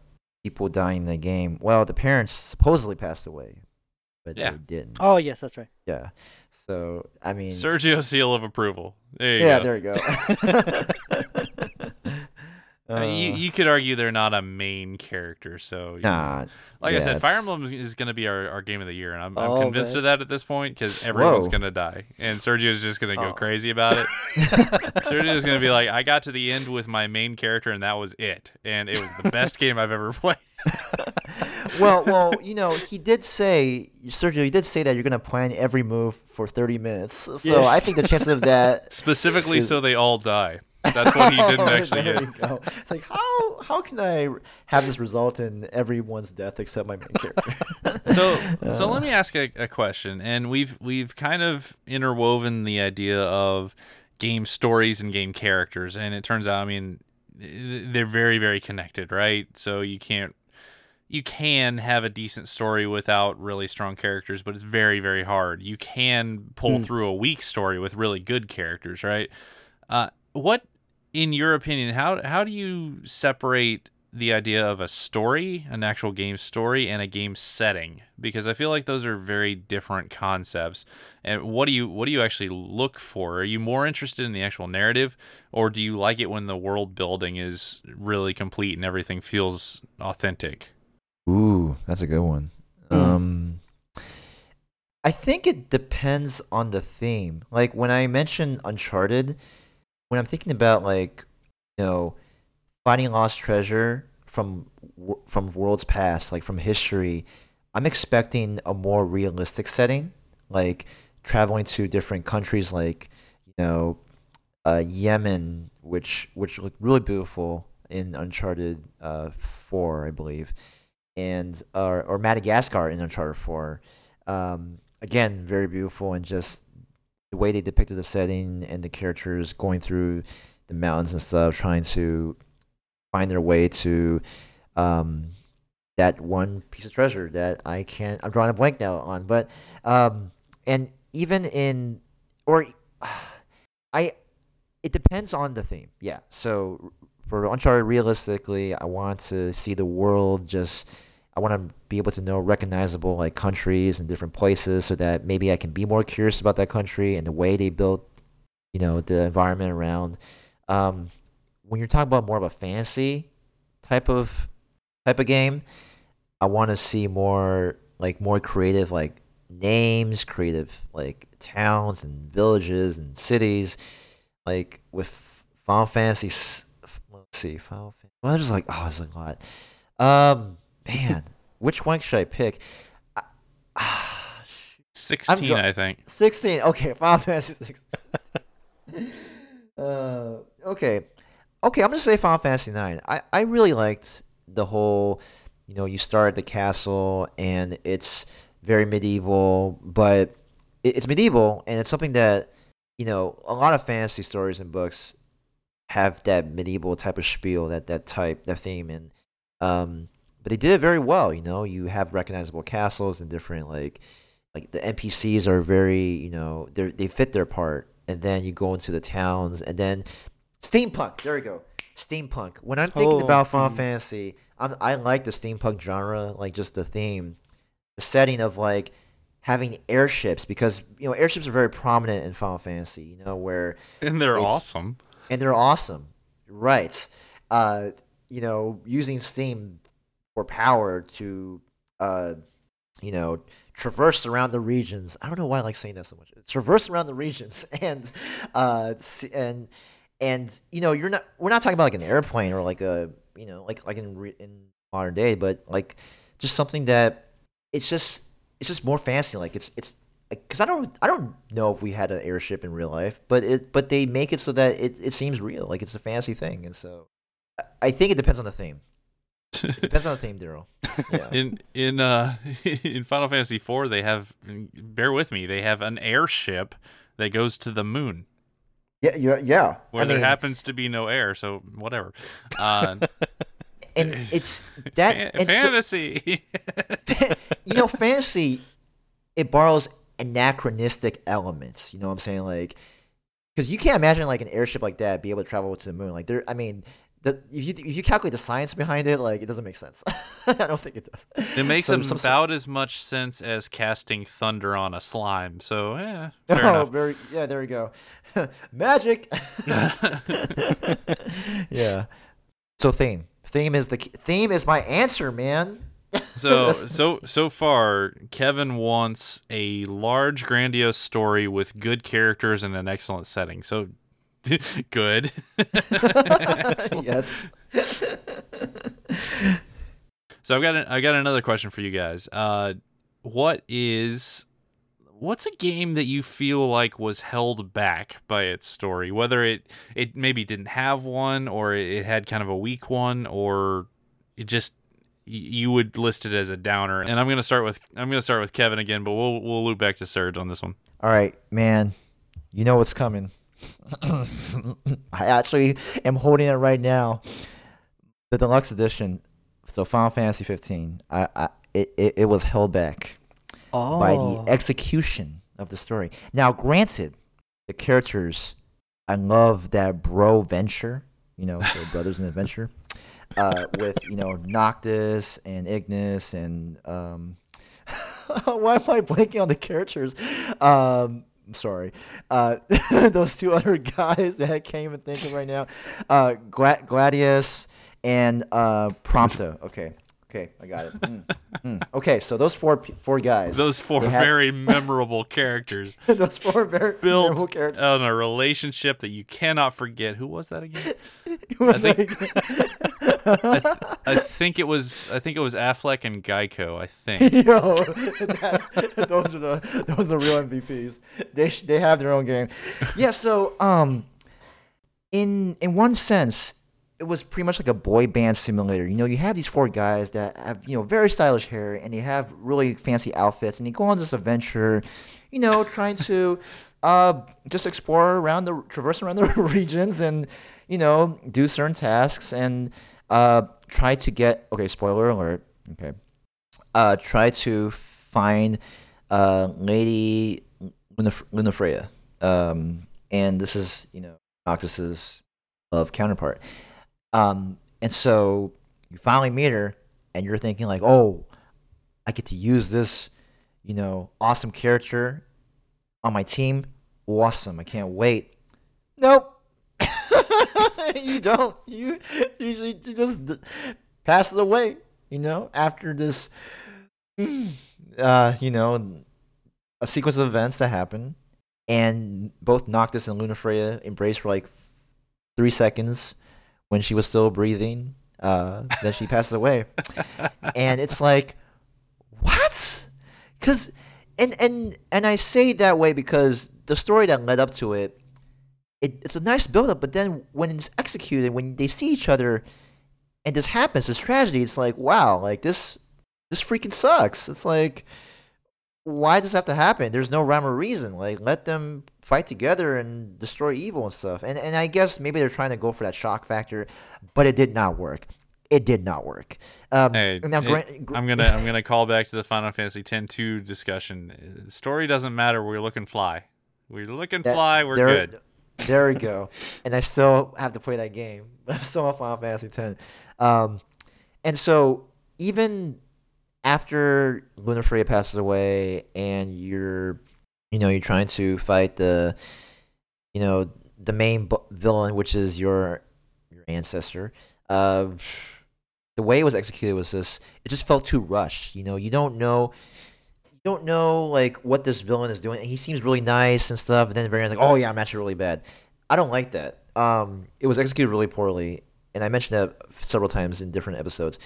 people dying in the game. Well, the parents supposedly passed away, but Yeah. they didn't. Oh yes, that's right. Yeah. So I mean, Sergio seal of approval. There you yeah, go. there you go. Uh, you, you could argue they're not a main character, so you know. nah, like yeah, I said, Fire Emblem is going to be our, our game of the year, and I'm, I'm Oh, convinced man. of that at this point because everyone's going to die, and Sergio's just going to go Oh. crazy about it. Sergio's going to be like, I got to the end with my main character, and that was it, and it was the best game I've ever played. well, well, you know, he did say, Sergio, he did say that you're gonna plan every move for 30 minutes. So I think the chances of that. Specifically, Is- so they all die. That's what he didn't actually there get. go. It's like how how can I have this result in everyone's death except my main character? so so let me ask a, a question and we've we've kind of interwoven the idea of game stories and game characters and it turns out i mean they're very very connected right so you can't you can have a decent story without really strong characters but it's very very hard you can pull Hmm. through a weak story with really good characters right uh, what in your opinion how how do you separate the idea of a story, an actual game story, and a game setting because I feel like those are very different concepts. And what do you what do you actually look for? Are you more interested in the actual narrative, or do you like it when the world building is really complete and everything feels authentic? Ooh, that's a good one. Hmm. Um, I think it depends on the theme. Like when I mentioned Uncharted, when I'm thinking about like, you know, finding lost treasure from from worlds past, like from history, I'm expecting a more realistic setting, like traveling to different countries, like you know, uh, Yemen, which which looked really beautiful in Uncharted uh, Four, I believe, and or or Madagascar in Uncharted Four. Um, again, very beautiful and just the way they depicted the setting and the characters going through the mountains and stuff, trying to find their way to um, that one piece of treasure that I can't. I'm drawing a blank now on, but um, and even in or I, it depends on the theme. Yeah. So for Uncharted, realistically, I want to see the world just. I want to be able to know recognizable like countries and different places, so that maybe I can be more curious about that country and the way they built, you know, the environment around. Um, when you're talking about more of a fantasy type of type of game, I want to see more like more creative like names, creative like towns and villages and cities, like with Final Fantasy. Let's see, Final. Fan- Well, there's like oh, there's a lot. Um, man, which one should I pick? I- Ah, 16, dra- I think. 16. Okay, Final Fantasy 16. uh, okay. Okay, I'm going to say Final Fantasy 9. I, I really liked the whole, you know, you start at the castle and it's very medieval, but it, it's medieval and it's something that, you know, a lot of fantasy stories and books have that medieval type of spiel, that that type, that theme, and um, but they did it very well. You know, you have recognizable castles and different like like the NPCs are very you know they they fit their part, and then you go into the towns, and then steampunk. There we go, steampunk. When I'm thinking Oh, about Final mm. Fantasy, I'm, I like the steampunk genre, like just the theme, the setting of like having airships because you know airships are very prominent in Final Fantasy. You know where And they're awesome. and they're awesome, right? Uh, you know, using steam for power to, uh, you know, traverse around the regions. I don't know why I like saying that so much. Traverse around the regions and, uh, and and you know, you're not. We're not talking about like an airplane or like a, you know, like like in re- in modern day, but like just something that it's just it's just more fancy. Like it's it's because I don't I don't know if we had an airship in real life, but it but they make it so that it, it seems real, like it's a fancy thing, and so I think it depends on the theme. It depends on the theme, Daryl. Yeah. in in uh in Final Fantasy IV, they have bear with me. They have an airship that goes to the moon yeah, yeah, yeah. where I there mean, happens to be no air. So whatever. Uh, and it's that fan- and so- fantasy. you know, fantasy it borrows anachronistic elements. You know what I'm saying? Like, because you can't imagine like an airship like that be able to travel to the moon. Like, there, I mean, the, if you if you calculate the science behind it, like, it doesn't make sense. I don't think it does. it makes some- about as much sense as casting thunder on a slime. So yeah, fair oh, enough. very yeah. There we go. Magic. yeah. So theme. Theme is the theme is my answer, man. So so so far, Kevin wants a large, grandiose story with good characters and an excellent setting. So good. yes. So I've got a, I got another question for you guys. Uh, what is what's a game that you feel like was held back by its story? Whether it it maybe didn't have one, or it had kind of a weak one, or it just you would list it as a downer. And I'm gonna start with I'm gonna start with Kevin again, but we'll we'll loop back to Serge on this one. All right, man. You know what's coming. I actually am holding it right now. The deluxe edition. So Final Fantasy 15. I, I it, it, it was held back Oh. by the execution of the story. Now, granted, the characters, I love that bro venture. You know, so brothers in adventure. Uh, with you know Noctis and Ignis and um, why am I blanking on the characters? Um, I'm sorry. Uh, those two other guys that I can't even think of right now. Uh, Gla- Gladius and uh, Prompto. Okay, Okay, I got it. Mm, mm. Okay, so those four four guys, Those four They had- very memorable characters those four very built memorable characters. on a relationship that you cannot forget. Who was that again? It was think- like, I think it was I think it was Affleck and Geico. I think. yo, those are the those are the real MVPs. They sh- they have their own game. Yeah. So um, in in one sense, it was pretty much like a boy band simulator. You know, you have these four guys that have you know very stylish hair and they have really fancy outfits, and they go on this adventure. You know, trying to uh just explore around the traverse around the regions and you know do certain tasks and uh try to get okay spoiler alert okay uh try to find uh lady Lunafreya um and this is you know Noctis's love counterpart um and so you finally meet her and you're thinking like oh I get to use this you know awesome character on my team. Awesome. I can't wait. Nope. You don't. You usually just passes away you know after this uh you know a sequence of events that happen. And both Noctis and Lunafreya embrace for like three seconds when she was still breathing uh then she passes away. And it's like what? Because and and and i say it that way because the story that led up to it, it it's a nice build up but then when it's executed when they see each other and this happens this tragedy it's like wow like this this freaking sucks. It's like why does this have to happen there's no rhyme or reason like let them fight together and destroy evil and stuff and and i guess maybe they're trying to go for that shock factor but it did not work it did not work um Hey, now it- Grant, I'm gonna I'm gonna call back to the Final Fantasy X-2 discussion. Story doesn't matter. We're looking fly. We're looking That- fly. We're there, good. There we go. and I still have to play that game. But I'm still on Final Fantasy X. Um, and so even after Lunafreya passes away, and you're, you know, you're trying to fight the, you know, the main villain, which is your your ancestor. Uh, the way it was executed was just it just felt too rushed. You know, you don't know you don't know like what this villain is doing. He seems really nice and stuff, and then very like, oh yeah, I'm actually really bad. I don't like that. Um, it was executed really poorly, and I mentioned that several times in different episodes.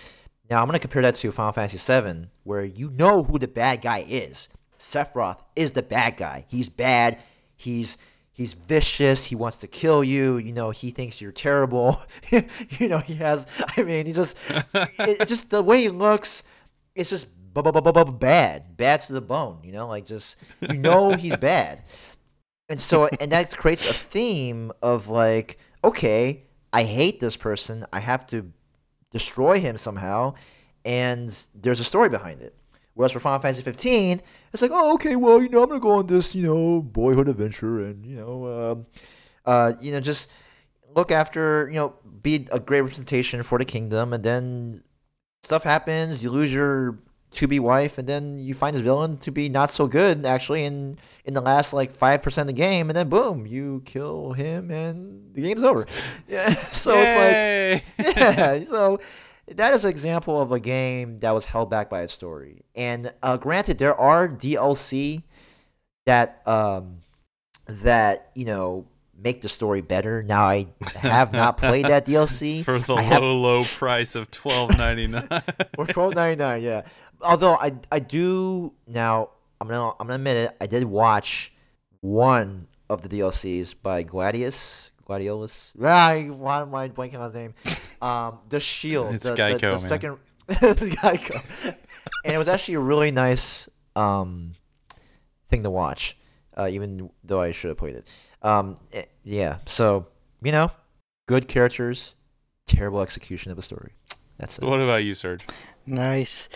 Now I'm gonna compare that to Final Fantasy VII, where you know who the bad guy is. Sephiroth is the bad guy. He's bad. He's he's vicious. He wants to kill you. You know, he thinks you're terrible. you know, he has. I mean, he just it, it's just the way he looks. It's just bad, bad to the bone. You know, like just you know he's bad, and so and that creates a theme of like, okay, I hate this person. I have to destroy him somehow, and there's a story behind it. Whereas for Final Fantasy 15, it's like, oh, okay, well, you know, I'm gonna go on this, you know, boyhood adventure, and you know, um, uh, you know, just look after, you know, be a great representation for the kingdom, and then stuff happens, you lose your to be wife, and then you find this villain to be not so good actually in in the last like five percent of the game, and then boom, you kill him, and the game's over. Yeah, so it's like yeah, so that is an example of a game that was held back by its story. And uh, granted, there are DLC that um, that you know make the story better. Now I have not played that DLC for the I have- low low price of twelve ninety nine. for twelve ninety nine. Yeah, although I I do now I'm gonna I'm gonna admit it. I did watch one of the DLCs by Gladius. Gladiolus. Ah, why am I blanking on his name? Um, the Shield. It's the, Geico, the, the man. second. it's Geico. and it was actually a really nice um thing to watch, uh, even though I should have played it. Um, eh, yeah. So you know, good characters, terrible execution of a story. That's it. what about you, Serge? Nice.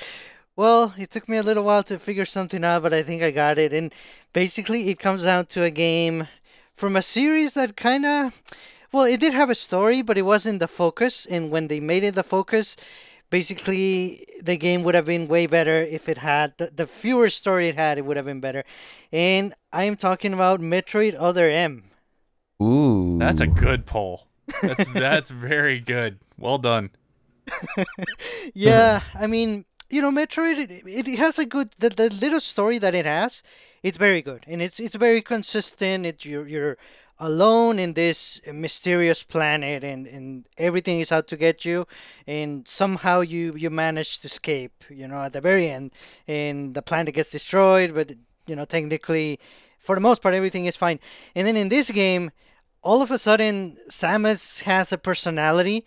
Well, it took me a little while to figure something out, but I think I got it. And basically, it comes down to a game from a series that kind of. Well, it did have a story, but it wasn't the focus. And when they made it the focus, basically, the game would have been way better if it had. The, the fewer story it had, it would have been better. And I am talking about Metroid Other M. Ooh. That's a good poll. That's that's very good. Well done. yeah, I mean, you know, Metroid it, it has a good the, the little story that it has. It's very good and it's it's very consistent. It you're you're alone in this mysterious planet and, and everything is out to get you and somehow you you manage to escape you know at the very end and the planet gets destroyed but you know technically for the most part everything is fine and then in this game all of a sudden Samus has a personality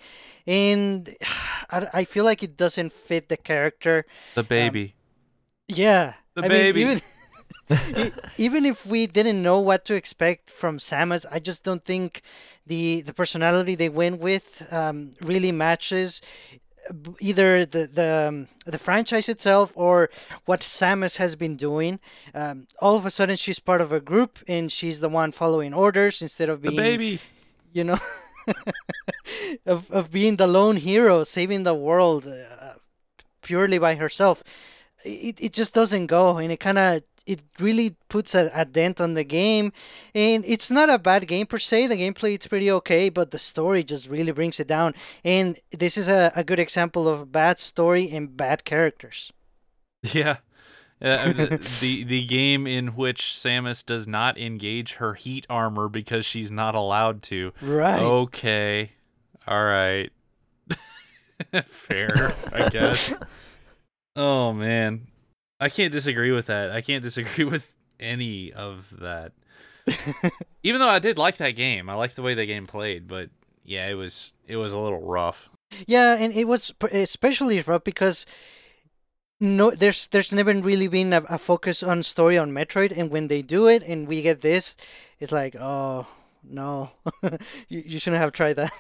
and I, I feel like it doesn't fit the character The baby. yeah The I baby. mean, even even if we didn't know what to expect from Samus, I just don't think the the personality they went with um, really matches either the the um, the franchise itself or what Samus has been doing. Um, all of a sudden, she's part of a group and she's the one following orders instead of the being baby. you know of of being the lone hero saving the world uh, purely by herself. It, it just doesn't go and it kind of it really puts a, a dent on the game. And it's not a bad game per se the gameplay it's pretty okay but the story just really brings it down. And this is a, a good example of bad story and bad characters. Yeah. Uh, the, the game in which Samus does not engage her heat armor because she's not allowed to. right. Okay. All right. Fair, I guess. Oh man. I can't disagree with that. I can't disagree with any of that. Even though I did like that game. I liked the way the game played, but yeah, it was it was a little rough. Yeah, and it was especially rough because no, there's there's never really been a, a focus on story on Metroid, and when they do it, and we get this, it's like, oh no, you you shouldn't have tried that.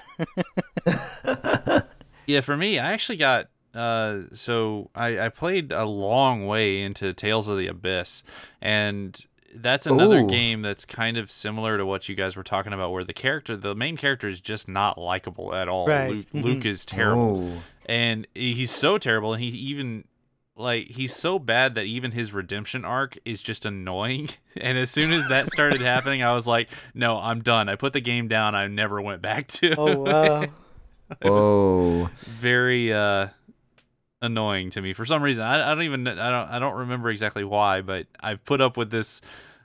Yeah, for me, I actually got uh so I I played a long way into Tales of the Abyss and that's another Ooh. game that's kind of similar to what you guys were talking about where the character the main character is just not likable at all. Right. Luke, Mhm. Luke is terrible. Oh. And he's so terrible and he even like he's so bad that even his redemption arc is just annoying. And as soon as that started happening, I was like, "No, I'm done." I put the game down. I never went back to. oh wow, Whoa. very uh annoying to me for some reason. I, I don't even I don't I don't remember exactly why, but I've put up with this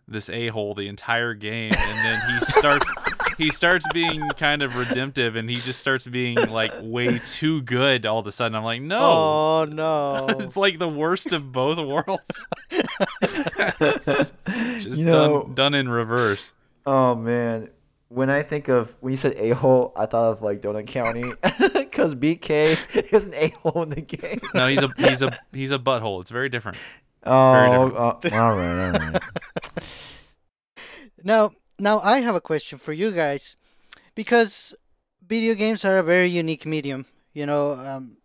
this a hole the entire game, and then he starts he starts being kind of redemptive, and he just starts being like way too good all of a sudden. I'm like, no. oh no, it's like the worst of both worlds. just You know- done done in reverse. Oh man, when I think of when you said a hole, I thought of like Donut County because BK is an a hole in the game. No, he's a he's a he's a butthole. It's very different. Oh, different. uh, all right, all right. Now, now I have a question for you guys, because video games are a very unique medium. You know, um,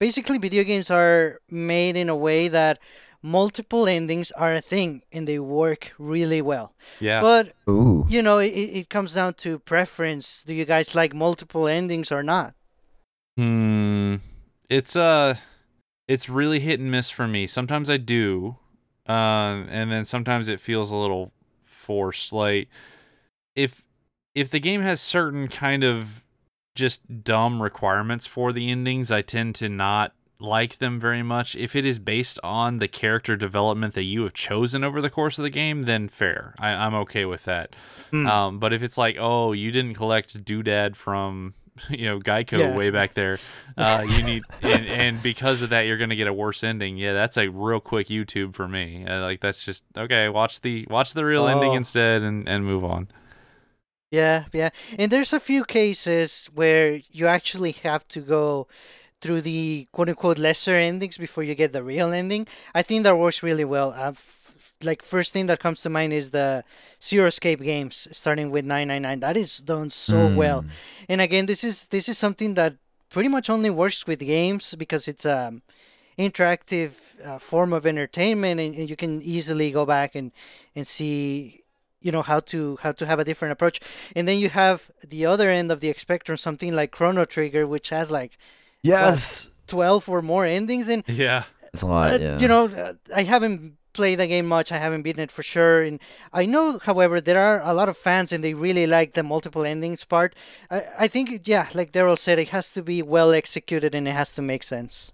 basically, video games are made in a way that multiple endings are a thing, and they work really well. Yeah. But Ooh. you know, it, it comes down to preference. Do you guys like multiple endings or not? Hmm. It's uh it's really hit and miss for me. Sometimes I do. Um and then sometimes it feels a little forced. Like if if the game has certain kind of just dumb requirements for the endings, I tend to not like them very much. If it is based on the character development that you have chosen over the course of the game, then fair. I, I'm okay with that. Hmm. Um, but if it's like, oh, you didn't collect Doodad from, you know, Geico Yeah. way back there, uh, you need, and, and because of that, you're gonna get a worse ending. Yeah, that's a real quick YouTube for me. Uh, like that's just okay. Watch the watch the real ending Oh. instead, and and move on. Yeah, yeah. And there's a few cases where you actually have to go through the quote unquote lesser endings before you get the real ending. I think that works really well. Uh, f- like first thing that comes to mind is the Zero Escape games, starting with 999. That is done so well. Mm. And again, this is this is something that pretty much only works with games because it's um interactive uh, form of entertainment, and, and you can easily go back and and see you know how to how to have a different approach. And then you have the other end of the spectrum, something like Chrono Trigger, which has like Yes. 12 or more endings and Yeah, It's a lot. uh, yeah. you know uh, i haven't played the game much. I haven't beaten it for sure. And I know, however, there are a lot of fans and they really like the multiple endings part. I, I think, yeah, like Daryl said, it has to be well executed and it has to make sense.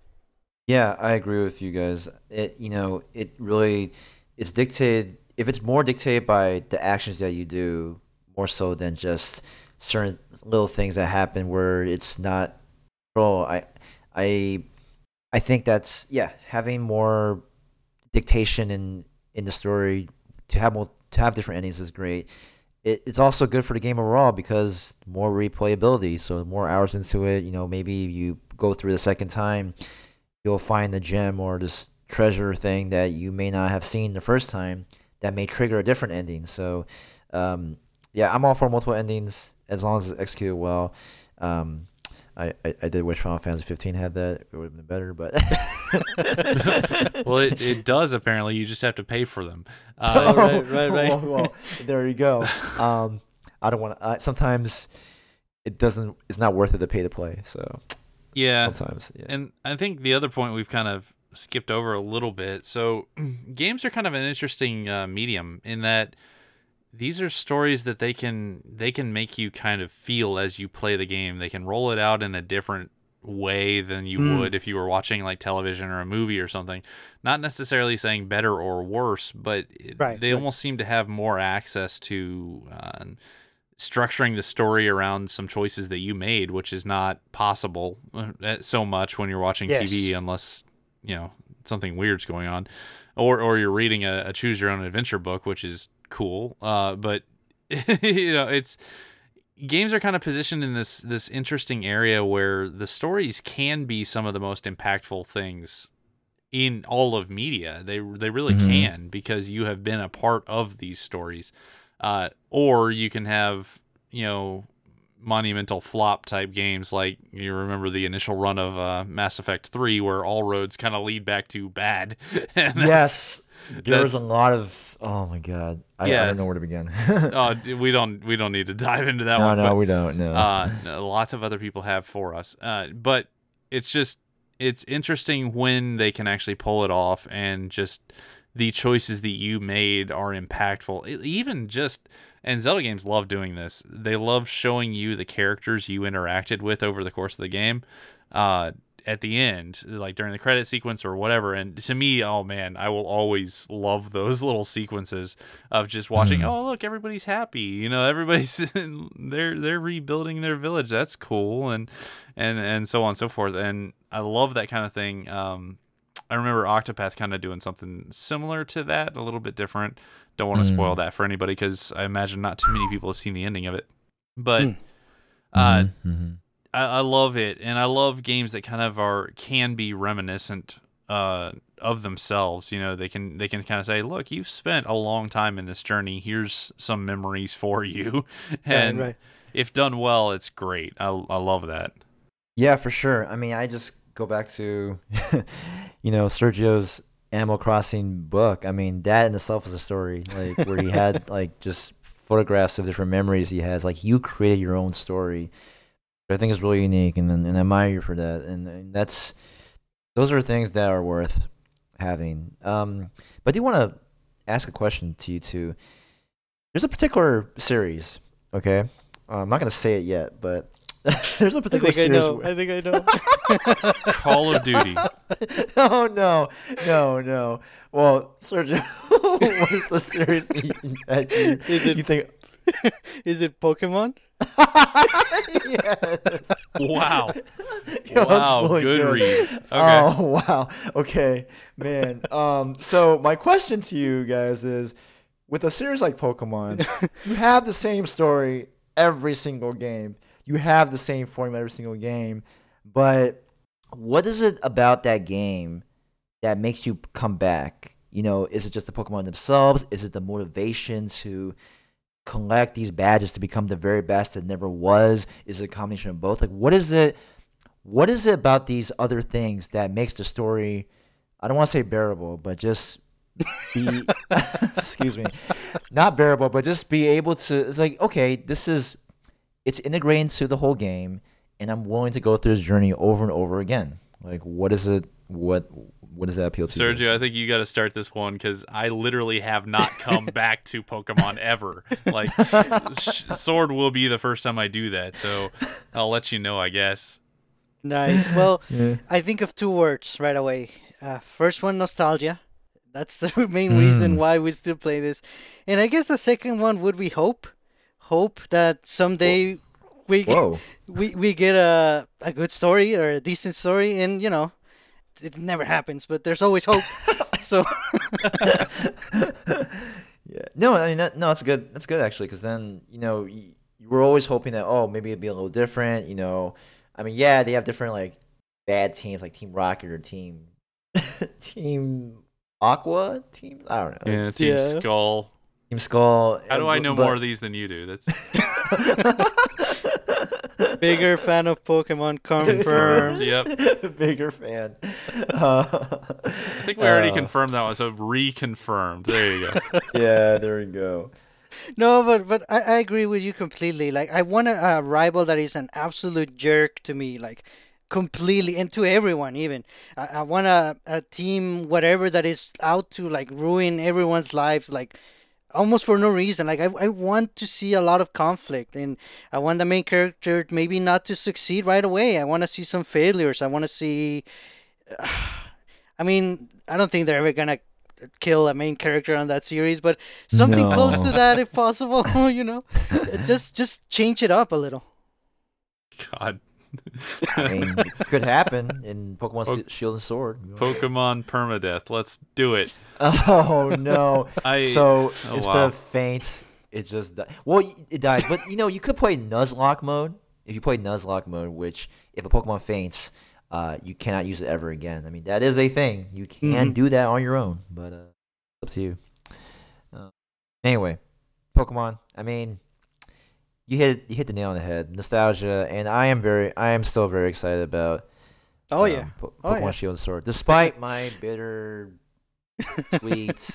Yeah, I agree with you guys. It you know, it really it's dictated if it's more dictated by the actions that you do more so than just certain little things that happen where it's not control. I I I think that's yeah, having more dictation in in the story to have more, to have different endings is great. It, it's also good for the game overall because more replayability. So more hours into it, you know, maybe you go through the second time, you'll find the gem or this treasure thing that you may not have seen the first time that may trigger a different ending. So, um, yeah, I'm all for multiple endings as long as it's executed well. Um, I, I, I did wish Final Fantasy 15 had that. It would have been better, but well, it, it does apparently. You just have to pay for them. Uh, right, right, right. well, well, there you go. Um, I don't want to. Sometimes it doesn't. It's not worth it to pay to play. So yeah, sometimes. Yeah. And I think the other point we've kind of skipped over a little bit. So games are kind of an interesting uh, medium in that these are stories that they can they can make you kind of feel as you play the game. They can roll it out in a different way than you Mm. would if you were watching like television or a movie or something. Not necessarily saying better or worse, but Right, they right. almost seem to have more access to uh, structuring the story around some choices that you made, which is not possible uh, so much when you're watching Yes. TV unless you know something weird's going on, or or you're reading a, a choose your own adventure book, which is cool. Uh, but you know, it's games are kind of positioned in this this interesting area where the stories can be some of the most impactful things in all of media. They they really Mhm. can because you have been a part of these stories. Uh, or you can have you know monumental flop type games like you remember the initial run of uh, Mass Effect 3 where all roads kind of lead back to bad. Yes, there was a lot of. Oh my god, I, Yeah. I don't know where to begin. Oh, we don't we don't need to dive into that no, one. no, but, we don't. No. uh, lots of other people have for us. Uh, but it's just it's interesting when they can actually pull it off and just the choices that you made are impactful. E- Even just and Zelda games love doing this. They love showing you the characters you interacted with over the course of the game. Uh, at the end, like during the credit sequence or whatever. And to me, oh man, I will always love those little sequences of just watching. Hmm. Oh look, everybody's happy. You know, everybody's they're they're rebuilding their village. That's cool, and and and so on and so forth. And I love that kind of thing. Um, I remember Octopath kind of doing something similar to that, a little bit different. Don't want to Mm. spoil that for anybody because I imagine not too many people have seen the ending of it. But Mm. uh, Mhm, mhm. I, I love it, and I love games that kind of are can be reminiscent uh, of themselves. You know, they can they can kind of say, "Look, you've spent a long time in this journey. Here's some memories for you," and right, right. if done well, it's great. I I love that. Yeah, for sure. I mean, I just go back to, you know, Sergio's Animal Crossing book. I mean, that in itself is a story, like where he had like just photographs of different memories he has. Like you created your own story. I think is really unique, and and I admire you for that. And, and that's those are things that are worth having. Um, but I do want to ask a question to you too. There's a particular series, okay? Uh, I'm not gonna say it yet, but there's a particular think I series. know. where- I think I know. Call of Duty. oh no, no, no. Well, Sergio, what is the series that you, that you, Is it- you think? Is it Pokemon? yes. Wow. That was wow. really good good. reads. Okay. Oh wow. Okay, man. Um. So my question to you guys is, with a series like Pokemon, you have the same story every single game. You have the same formula every single game, but what is it about that game that makes you come back? You know, is it just the Pokemon themselves? Is it the motivation to collect these badges to become the very best that never was? Is it a combination of both? Like, what is it? What is it about these other things that makes the story? I don't want to say bearable, but just be excuse me, not bearable, but just be able to. It's like okay, this is it's integrated into the whole game, and I'm willing to go through this journey over and over again. Like, what is it? What what does that appeal to? you? Sergio, I think you got to start this one because I literally have not come back to Pokemon ever. Like, Sword will be the first time I do that, so I'll let you know, I guess. Nice. Well, Yeah. I think of two words right away. Uh, first one, nostalgia. That's the main reason Mm. why we still play this. And I guess the second one would be hope. Hope that someday we Whoa. we we get a a good story or a decent story, and you know, it never happens, but there's always hope. so Yeah. No, I mean that, no, that's good. That's good actually, because then you know you, you were always hoping that oh maybe it'd be a little different. You know, I mean yeah they have different like bad teams like Team Rocket or Team Team Aqua teams. I don't know. Yeah, Team Yeah. Skull. Team Skull. How do I know but- more of these than you do? That's bigger fan of Pokemon confirmed. yep. Bigger fan. Uh, I think we already uh, confirmed that one, so reconfirmed. There you go. Yeah, there we go. No, but but I, I agree with you completely. Like I want a, a rival that is an absolute jerk to me, like completely, and to everyone even. I, I want a, a team, whatever that is out to like ruin everyone's lives, like almost for no reason. Like I, I want to see a lot of conflict, and I want the main character maybe not to succeed right away. I want to see some failures. I want to see. I mean, I don't think they're ever gonna kill a main character on that series, but something close to that if possible. you know, just just change it up a little. God. I mean, it could happen in Pokemon Po- Shield and Sword. Pokemon permadeath. Let's do it. Oh no! I so oh, instead wow. of faint, it just di- well, it dies. But you know, you could play Nuzlocke mode. If you play Nuzlocke mode, which if a Pokemon faints, uh, you cannot use it ever again. I mean, that is a thing. You can Mhm. do that on your own, but uh, it's up to you. Uh, anyway, Pokemon. I mean, you hit you hit the nail on the head. Nostalgia, and I am very, I am still very excited about. Oh um, yeah, Po- Oh, Pokemon yeah. Shield and Sword. Despite my bitter, sweet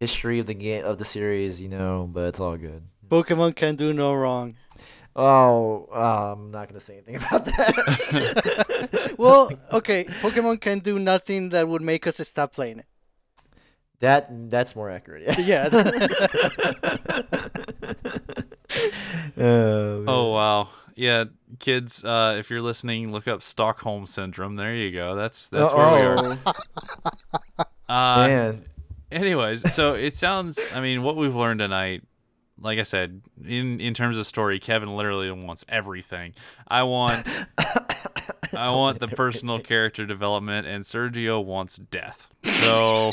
history of the game of the series, you know, but it's all good. Pokemon can do no wrong. Oh, uh, I'm not gonna say anything about that. Well, okay, Pokemon can do nothing that would make us stop playing it. that that's more accurate. Yeah. Yeah. oh, Oh wow. Yeah, kids, uh, if you're listening, look up Stockholm syndrome. There you go. That's that's where we are. Uh, man. anyways, so it sounds. I mean, what we've learned tonight, like I said, in in terms of story, Kevin literally wants everything. I want, I want the personal character development, and Sergio wants death. So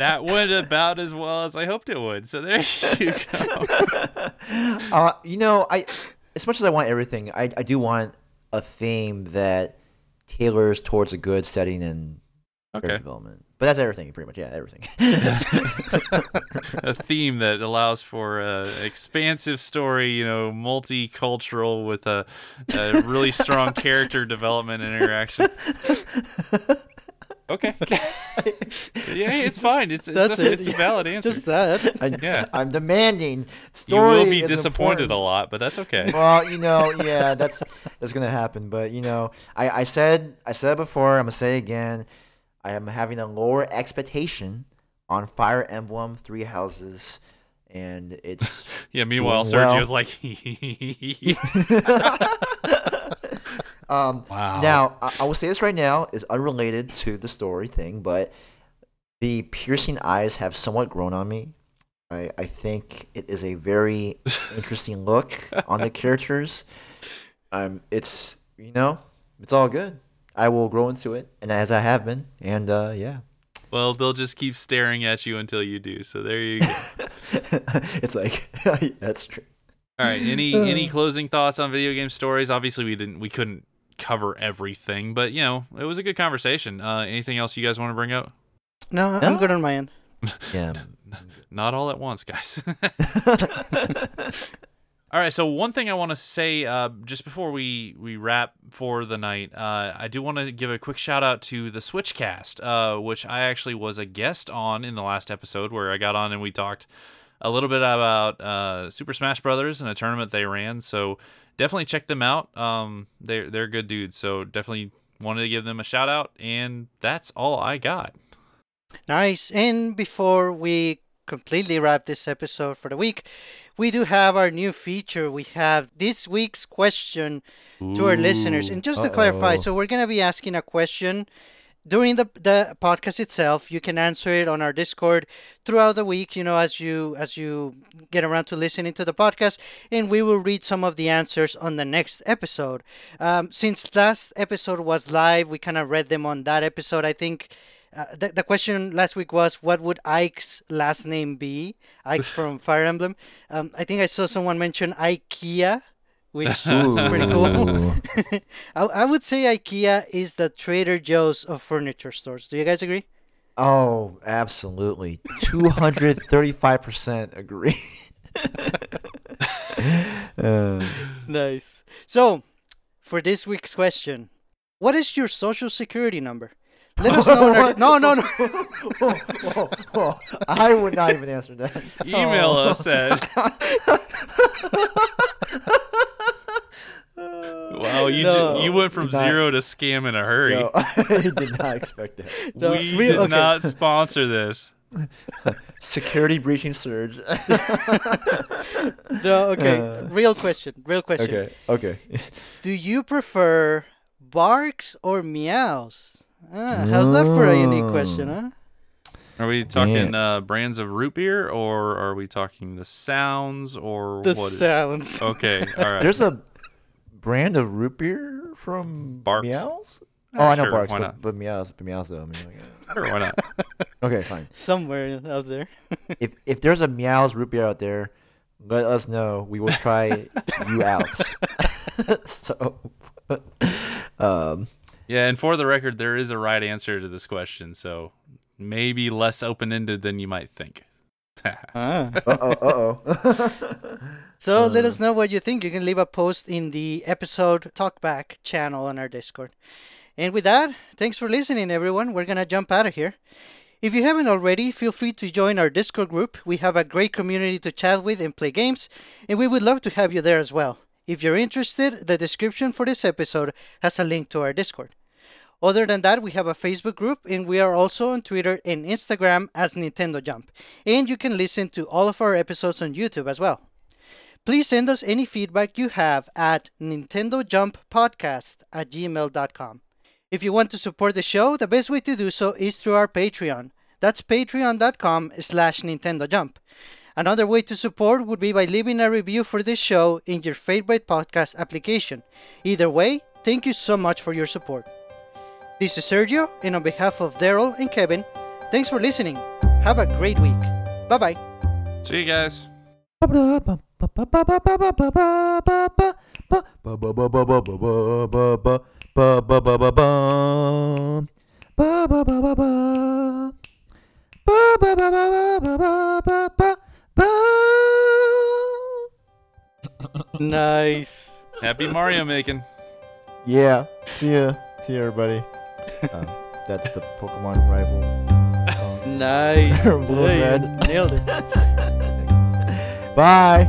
that went about as well as I hoped it would. So there you go. uh, you know, I as much as I want everything, I I do want a theme that tailors towards a good setting and character Okay, development. But that's everything, pretty much. Yeah, everything. a theme that allows for a expansive story, you know, multicultural with a, a really strong character development and interaction. Okay. yeah, it's fine. It's it's, That's a, it. it's a valid answer. Just that. I, Yeah. I'm demanding. Stories. You will be disappointed important. a lot, but that's okay. well, you know, yeah, that's that's gonna happen. But you know, I, I said I said before. I'm gonna say it again. I am having a lower expectation on Fire Emblem Three Houses, and it's Yeah. Meanwhile, well. Sergio's like, um. wow. Now I, I will say this right now is unrelated to the story thing, but the piercing eyes have somewhat grown on me. I I think it is a very interesting look on the characters. Um, it's you know, it's all good. I will grow into it, and as I have been, and uh, yeah, well, they'll just keep staring at you until you do. So there you go. it's like that's true. All right. Any any closing thoughts on video game stories? Obviously, we didn't we couldn't cover everything, but you know, it was a good conversation. Uh, anything else you guys want to bring up? No, I'm No? good on my end. Yeah. Not all at once, guys. all right. So one thing I want to say, uh, just before we we wrap for the night, uh, I do want to give a quick shout out to the Switchcast, uh, which I actually was a guest on in the last episode, where I got on and we talked a little bit about uh, Super Smash Brothers and a tournament they ran. So definitely check them out. Um, they're they're good dudes. So definitely wanted to give them a shout out, and that's all I got. Nice. And before we completely wrap this episode for the week, we do have our new feature. We have this week's question to our listeners. And just to clarify, so we're going to be asking a question during the the podcast itself. You can answer it on our Discord throughout the week, you know, as you as you get around to listening to the podcast, and we will read some of the answers on the next episode. Um, since last episode was live, we kind of read them on that episode. I think uh, the, the question last week was what would Ike's last name be? Ike from Fire Emblem. Um, I think I saw someone mention IKEA, which is pretty cool. I, I would say IKEA is the Trader Joe's of furniture stores. Do you guys agree? Oh, absolutely. 235% agree. Uh, Nice. So, for this week's question, what is your social security number? Let us know. our- no, no, no. whoa, whoa, whoa. I would not even answer that. Email Oh. us at. Wow, you No. ju- you went from not- zero to scam in a hurry. No, I did not expect that. No, we real- did okay. not sponsor this. Security breaching surge. No, okay. Uh. real question. Real question. okay, okay. Do you prefer barks or meows? Ah, how's that for a unique question, huh? Are we talking uh, brands of root beer, or are we talking the sounds, or The what? is- sounds. Okay, all right. There's a brand of root beer from Barq's. Meows? Oh, I know Sure, Barks, why but, not? but Meows, but Meows though. I mean, like, Sure, why not? okay, fine. Somewhere out there. If if there's a Meows root beer out there, let us know. We will try you out. so, um, Yeah, and for the record, there is a right answer to this question, so maybe less open ended than you might think. Ah. uh oh, uh oh. So let us know what you think. You can leave a post in the episode talkback channel on our Discord. And with that, thanks for listening, everyone. We're gonna jump out of here. If you haven't already, feel free to join our Discord group. We have a great community to chat with and play games, and we would love to have you there as well. If you're interested, the description for this episode has a link to our Discord. Other than that, we have a Facebook group, and we are also on Twitter and Instagram as Nintendo Jump. And you can listen to all of our episodes on YouTube as well. Please send us any feedback you have at nintendojumppodcast at gmail.com. If you want to support the show, the best way to do so is through our Patreon. That's patreon.com slash nintendojump. Another way to support would be by leaving a review for this show in your favorite podcast application. Either way, thank you so much for your support. This is Sergio, and on behalf of Daryl and Kevin, thanks for listening. Have a great week. Bye bye. See you guys. Nice. Happy Mario making. Yeah. See ya. See ya, everybody. Um, that's the Pokemon rival. song. Nice. Blue and Yeah, you red. Nailed it. Bye.